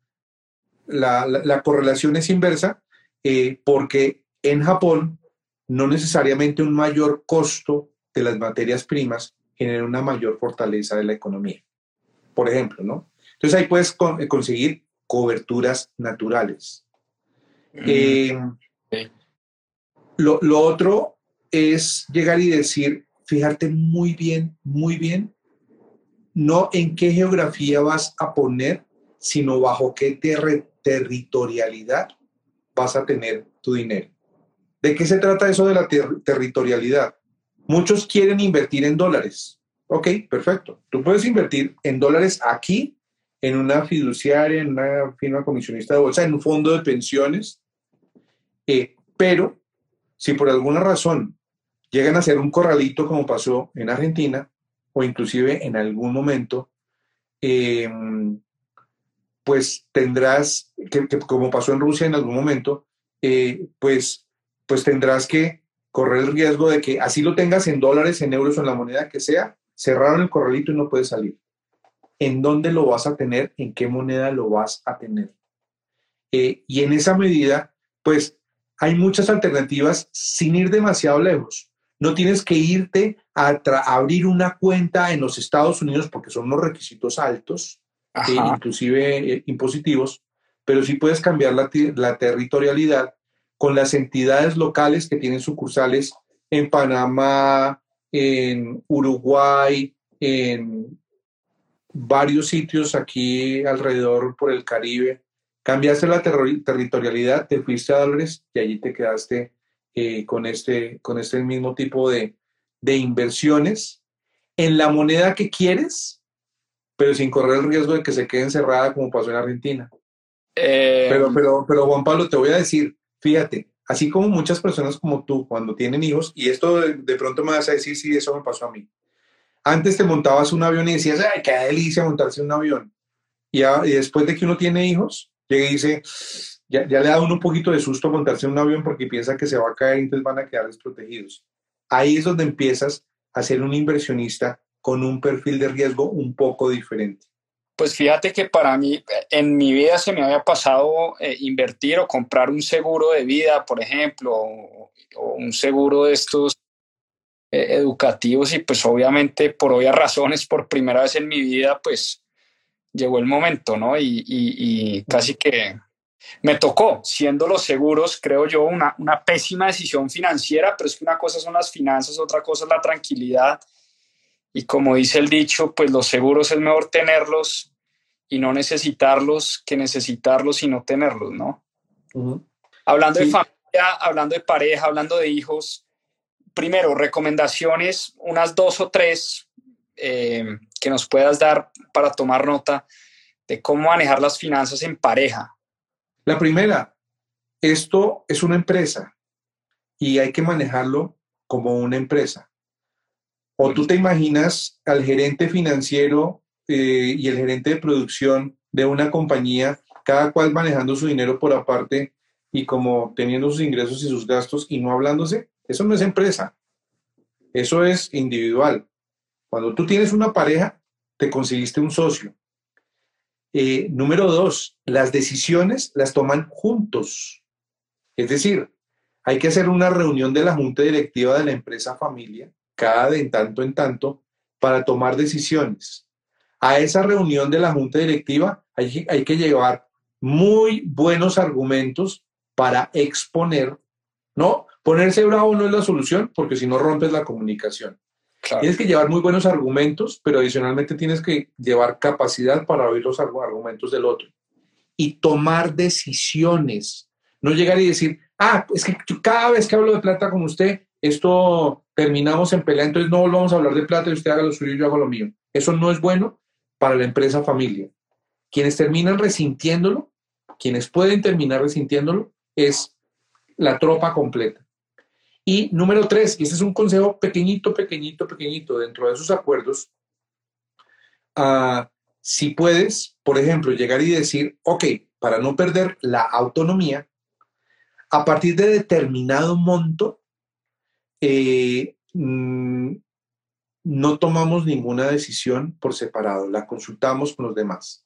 la, correlación es inversa eh, porque en Japón no necesariamente un mayor costo de las materias primas genera una mayor fortaleza de la economía. Por ejemplo, ¿no? Entonces ahí puedes eh, conseguir coberturas naturales. Mm, eh, lo, lo otro es llegar y decir, fijarte muy bien, muy bien no en qué geografía vas a poner, sino bajo qué territorialidad vas a tener tu dinero. ¿De qué se trata eso de la territorialidad? Muchos quieren invertir en dólares. Ok, perfecto. Tú puedes invertir en dólares aquí, en una fiduciaria, en una firma comisionista de bolsa, en un fondo de pensiones. Eh, pero si por alguna razón llegan a ser un corralito como pasó en Argentina, o inclusive en algún momento, em, pues tendrás, que, como pasó en Rusia en algún momento, eh, pues, pues tendrás que correr el riesgo de que así lo tengas en dólares, en euros o en la moneda que sea, cerraron el corralito y no puedes salir. ¿En dónde lo vas a tener? ¿En qué moneda lo vas a tener? Eh, y en esa medida, pues hay muchas alternativas sin ir demasiado lejos. No tienes que irte a, abrir una cuenta en los Estados Unidos porque son unos requisitos altos, eh, inclusive eh, impositivos, pero sí puedes cambiar la, la territorialidad con las entidades locales que tienen sucursales en Panamá, en Uruguay, en varios sitios aquí alrededor por el Caribe. Cambiaste la territorialidad, te fuiste a dólares y allí te quedaste eh, con, este, con este mismo tipo de, de inversiones en la moneda que quieres, pero sin correr el riesgo de que se quede encerrada como pasó en Argentina. Eh, pero, pero, pero Juan Pablo, te voy a decir, fíjate, así como muchas personas como tú, cuando tienen hijos, y esto de, pronto me vas a decir, sí, eso me pasó a mí. Antes te montabas un avión y decías, ay, qué delicia montarse un avión. Y, y después de que uno tiene hijos, llega y dice, ya, ya, le da uno un poquito de susto montarse un avión porque piensa que se va a caer y entonces van a quedar desprotegidos. Ahí es donde empiezas a ser un inversionista con un perfil de riesgo un poco diferente. Pues fíjate que para mí, en mi vida se me había pasado eh, invertir o comprar un seguro de vida, por ejemplo, o, un seguro de estos eh, educativos y pues obviamente por obvias razones, por primera vez en mi vida, pues llegó el momento, ¿no? y casi que me tocó, siendo los seguros, creo yo, una, una pésima decisión financiera, pero es que una cosa son las finanzas, otra cosa es la tranquilidad. Y como dice el dicho, pues los seguros es mejor tenerlos y no necesitarlos que necesitarlos y no tenerlos, ¿no? Hablando de familia, hablando de pareja, hablando de hijos, primero, recomendaciones, unas dos o tres eh, que nos puedas dar para tomar nota de cómo manejar las finanzas en pareja, la primera, esto es una empresa y hay que manejarlo como una empresa. O tú te imaginas al gerente financiero eh, y el gerente de producción de una compañía, cada cual manejando su dinero por aparte y como teniendo sus ingresos y sus gastos y no hablándose. Eso no es empresa. Eso es individual. Cuando tú tienes una pareja, te conseguiste un socio. Eh, número dos, las decisiones las toman juntos. Es decir, hay que hacer una reunión de la junta directiva de la empresa familia, cada de en tanto en tanto, para tomar decisiones. A esa reunión de la junta directiva hay, hay que llevar muy buenos argumentos para exponer, ¿no? Ponerse bravo no es la solución, porque si no rompes la comunicación. Tienes que llevar muy buenos argumentos, pero adicionalmente tienes que llevar capacidad para oír los argumentos del otro y tomar decisiones. No llegar y decir, ah, es que cada vez que hablo de plata con usted, esto terminamos en pelea, entonces no volvamos a hablar de plata y usted haga lo suyo y yo hago lo mío. Eso no es bueno para la empresa familia. Quienes terminan resintiéndolo, quienes pueden terminar resintiéndolo, es la tropa completa. Y número tres, y este es un consejo pequeñito, pequeñito, pequeñito dentro de esos acuerdos, ah, si puedes, por ejemplo, llegar y decir, ok, para no perder la autonomía, a partir de determinado monto, eh, mm, no tomamos ninguna decisión por separado, la consultamos con los demás.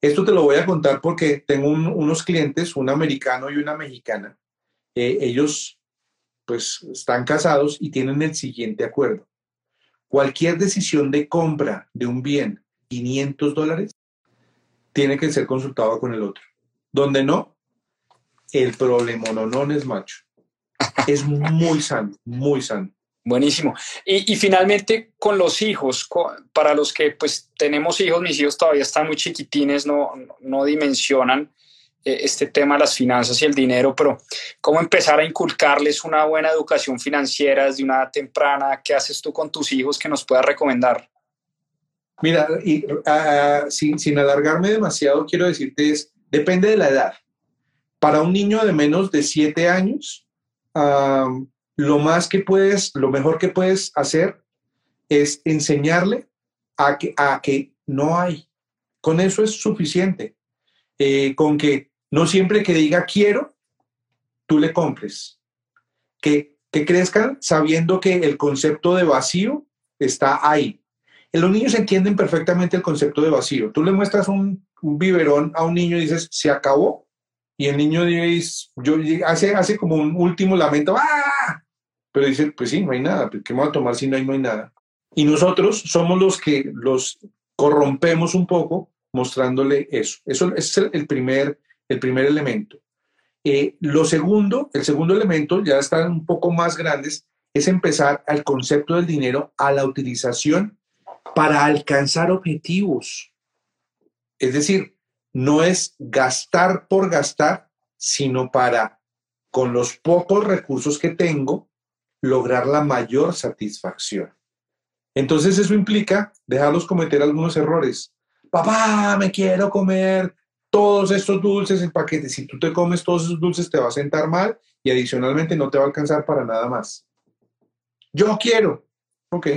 Esto te lo voy a contar porque tengo unos clientes, un americano y una mexicana. Eh, ellos pues están casados y tienen el siguiente acuerdo. Cualquier decisión de compra de un bien, 500 dólares, tiene que ser consultado con el otro. Donde no, el problema no, no es macho. Es muy sano, muy sano. Buenísimo. Y, finalmente con los hijos, para los que pues tenemos hijos, mis hijos todavía están muy chiquitines, no, no dimensionan eh, este tema de las finanzas y el dinero, pero ¿cómo empezar a inculcarles una buena educación financiera desde una edad temprana? ¿Qué haces tú con tus hijos que nos puedas recomendar? Mira, y, ah, sin, sin, alargarme demasiado, quiero decirte es, depende de la edad. Para un niño de menos de 7 años, lo más que puedes, lo mejor que puedes hacer es enseñarle a que, a que no hay. Con eso es suficiente. Eh, con que no siempre que diga quiero, tú le compres. Que, que crezcan sabiendo que el concepto de vacío está ahí. Los niños entienden perfectamente el concepto de vacío. Tú le muestras un, biberón a un niño y dices, se acabó. Y el niño dice, yo, hace, hace como un último lamento, ¡ah! Pero dice, pues sí, no hay nada. ¿Qué me voy a tomar si no hay, no hay nada? Y nosotros somos los que los corrompemos un poco mostrándole eso. Eso es el primer, el primer elemento. Eh, lo segundo, el segundo elemento, ya están un poco más grandes, es empezar al concepto del dinero, a la utilización para alcanzar objetivos. Es decir, no es gastar por gastar, sino para, con los pocos recursos que tengo, lograr la mayor satisfacción. Entonces eso implica dejarlos cometer algunos errores. Papá, me quiero comer todos estos dulces en paquete. Si tú te comes todos esos dulces te va a sentar mal y adicionalmente no te va a alcanzar para nada más. Yo quiero. Ok.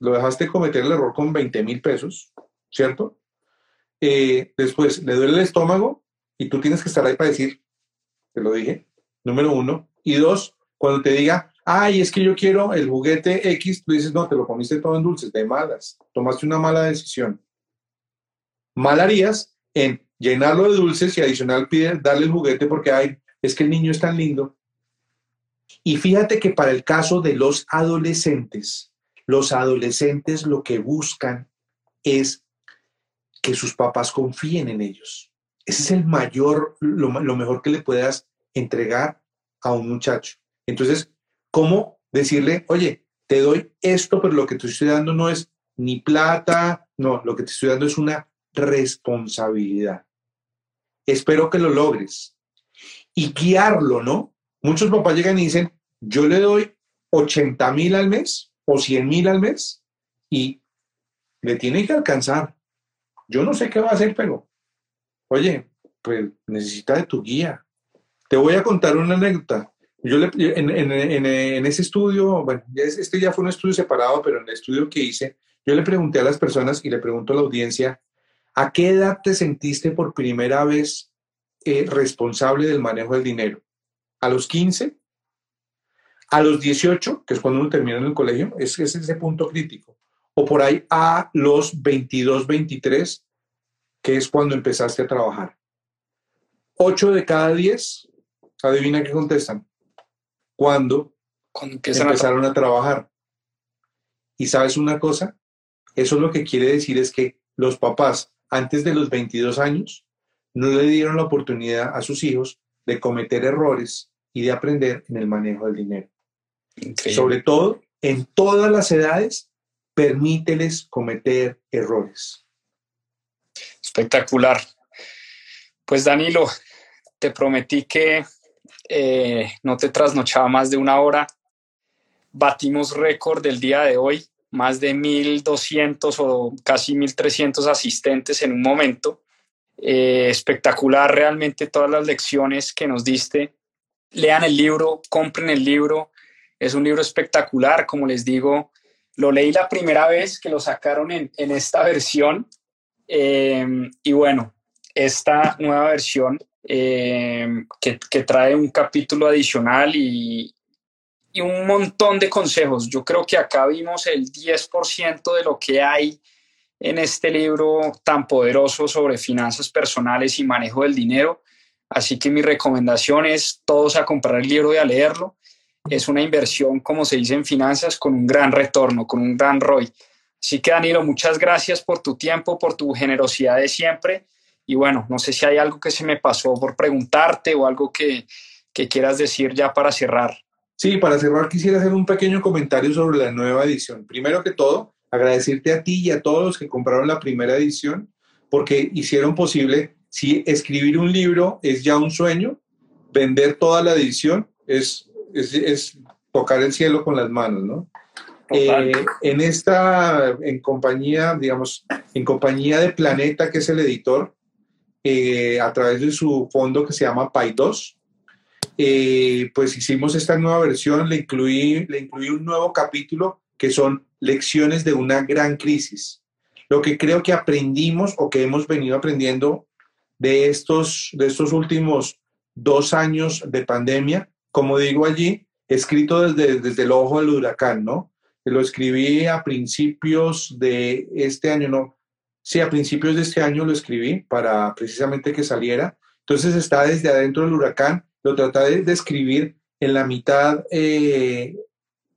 Lo dejaste cometer el error con 20 mil pesos, ¿cierto? Eh, después le duele el estómago y tú tienes que estar ahí para decir, te lo dije, número uno. Y dos, cuando te diga, ay, es que yo quiero el juguete X, tú dices, no, te lo comiste todo en dulces, de malas, tomaste una mala decisión. Mal harías en llenarlo de dulces y adicional pide, darle el juguete porque, ay, es que el niño es tan lindo. Y fíjate que para el caso de los adolescentes, los adolescentes lo que buscan es que sus papás confíen en ellos. Ese es el mayor, lo, mejor que le puedas entregar a un muchacho. Entonces, ¿cómo decirle, oye, te doy esto, pero lo que te estoy dando no es ni plata, no, lo que te estoy dando es una responsabilidad. Espero que lo logres. Y guiarlo, ¿no? Muchos papás llegan y dicen, yo le doy 80 mil al mes o 100 mil al mes y le tiene que alcanzar. Yo no sé qué va a hacer, pero, oye, pues necesita de tu guía. Te voy a contar una anécdota. Yo le, en, en, ese estudio, bueno, este ya fue un estudio separado, pero en el estudio que hice, yo le pregunté a las personas y le pregunto a la audiencia, ¿a qué edad te sentiste por primera vez eh, responsable del manejo del dinero? ¿A los 15? ¿A los 18, que es cuando uno termina en el colegio? Es ese punto crítico. O por ahí a los 22, 23, que es cuando empezaste a trabajar. 8 de cada 10, adivina qué contestan cuando, empezaron a, trabajar. Y sabes una cosa, eso lo que quiere decir es que los papás antes de los 22 años no le dieron la oportunidad a sus hijos de cometer errores y de aprender en el manejo del dinero. Sobre todo, en todas las edades, permíteles cometer errores. Espectacular. Pues Danilo, te prometí que eh, no te trasnochaba más de una hora. Batimos récord del día de hoy, más de 1.200 o casi 1.300 asistentes en un momento. Eh, espectacular realmente todas las lecciones que nos diste. Lean el libro, compren el libro. Es un libro espectacular, como les digo. Lo leí la primera vez que lo sacaron en, esta versión. Eh, y bueno, esta nueva versión Em, que, trae un capítulo adicional y, y, un montón de consejos. Yo creo que acá vimos el 10% de lo que hay en este libro tan poderoso sobre finanzas personales y manejo del dinero. Así que mi recomendación es todos a comprar el libro y a leerlo. Es una inversión, como se dice en finanzas, con un gran retorno, con un gran ROI. Así que Danilo, muchas gracias por tu tiempo, por tu generosidad de siempre y bueno, no sé si hay algo que se me pasó por preguntarte o algo que, que quieras decir ya para cerrar. Sí, para cerrar quisiera hacer un pequeño comentario sobre la nueva edición. Primero que todo, agradecerte a ti y a todos los que compraron la primera edición porque hicieron posible si escribir un libro es ya un sueño, vender toda la edición es, es, tocar el cielo con las manos, ¿no? Eh, en esta, en compañía, digamos, en compañía de Planeta, que es el editor, eh, a través de su fondo que se llama Pay2, eh, pues hicimos esta nueva versión, le incluí, le incluí un nuevo capítulo que son lecciones de una gran crisis. Lo que creo que aprendimos o que hemos venido aprendiendo de estos, de estos últimos dos años de pandemia, como digo allí, escrito desde, desde el ojo del huracán, ¿no? Lo escribí a principios de este año, no, sí, a principios de este año lo escribí para precisamente que saliera. Entonces está desde adentro del huracán, lo traté de escribir en la mitad eh,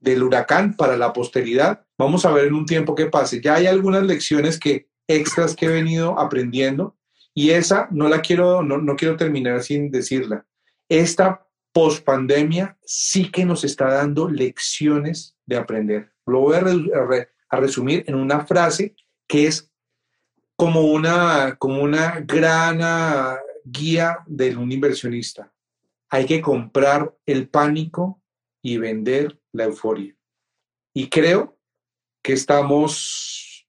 del huracán para la posteridad. Vamos a ver en un tiempo qué pase. Ya hay algunas lecciones que extras que he venido aprendiendo y esa no la quiero, no, no quiero terminar sin decirla. Esta pospandemia sí que nos está dando lecciones de aprender. Lo voy a, resumir en una frase que es como una, como una gran ah, guía de un inversionista. Hay que comprar el pánico y vender la euforia. Y creo que estamos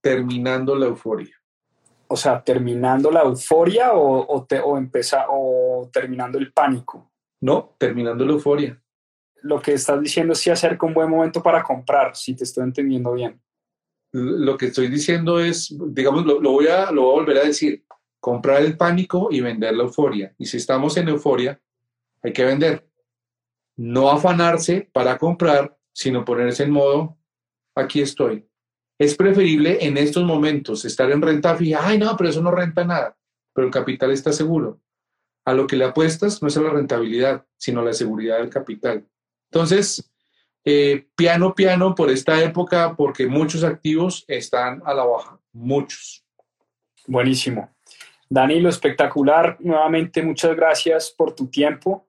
terminando la euforia. O sea, terminando la euforia o, o, o terminando el pánico. No, terminando la euforia. Lo que estás diciendo es si acerca un buen momento para comprar, si te estoy entendiendo bien. Lo que estoy diciendo es, digamos, lo, voy, a, lo voy a volver a decir, comprar el pánico y vender la euforia. Y si estamos en euforia, hay que vender. No afanarse para comprar, sino ponerse en modo, aquí estoy. Es preferible en estos momentos estar en renta fija, ay no, pero eso no renta nada, pero el capital está seguro. A lo que le apuestas no es a la rentabilidad, sino a la seguridad del capital. Entonces, eh, piano, piano por esta época, porque muchos activos están a la baja, muchos. Buenísimo. Danilo, espectacular. Nuevamente, muchas gracias por tu tiempo.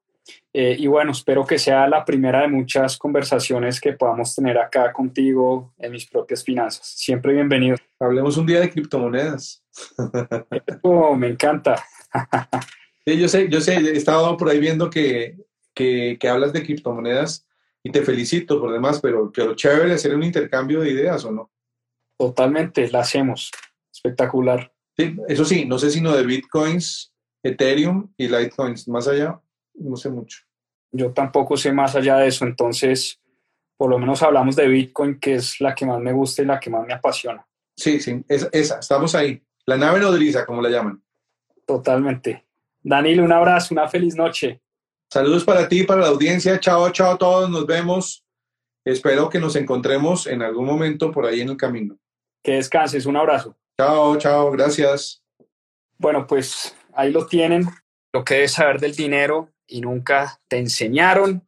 Eh, y bueno, espero que sea la primera de muchas conversaciones que podamos tener acá contigo en mis propias finanzas. Siempre bienvenido. Hablemos un día de criptomonedas. Oh, me encanta. Sí, yo sé, yo sé, he estado por ahí viendo que, que, que hablas de criptomonedas y te felicito por demás, pero, pero chévere hacer un intercambio de ideas o no. Totalmente, la hacemos. Espectacular. Sí, eso sí, no sé si no de bitcoins, Ethereum y Litecoins. Más allá, no sé mucho. Yo tampoco sé más allá de eso, entonces por lo menos hablamos de Bitcoin, que es la que más me gusta y la que más me apasiona. Sí, sí, esa, esa estamos ahí. La nave nodriza, como la llaman. Totalmente. Danilo, un abrazo, una feliz noche. Saludos para ti, para la audiencia. Chao, chao a todos. Nos vemos. Espero que nos encontremos en algún momento por ahí en el camino. Que descanses. Un abrazo. Chao, chao. Gracias. Bueno, pues ahí lo tienen. Lo que debes saber del dinero y nunca te enseñaron.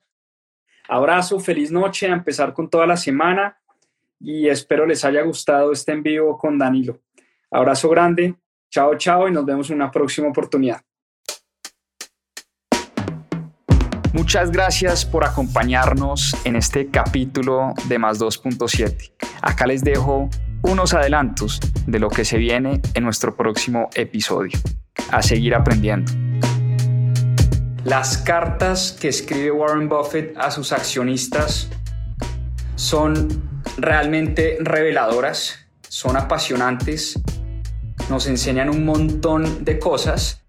Abrazo, feliz noche, a empezar con toda la semana y espero les haya gustado este en vivo con Danilo. Abrazo grande, chao, chao y nos vemos en una próxima oportunidad. Muchas gracias por acompañarnos en este capítulo de Más 2.7. Acá les dejo unos adelantos de lo que se viene en nuestro próximo episodio. A seguir aprendiendo. Las cartas que escribe Warren Buffett a sus accionistas son realmente reveladoras, son apasionantes, nos enseñan un montón de cosas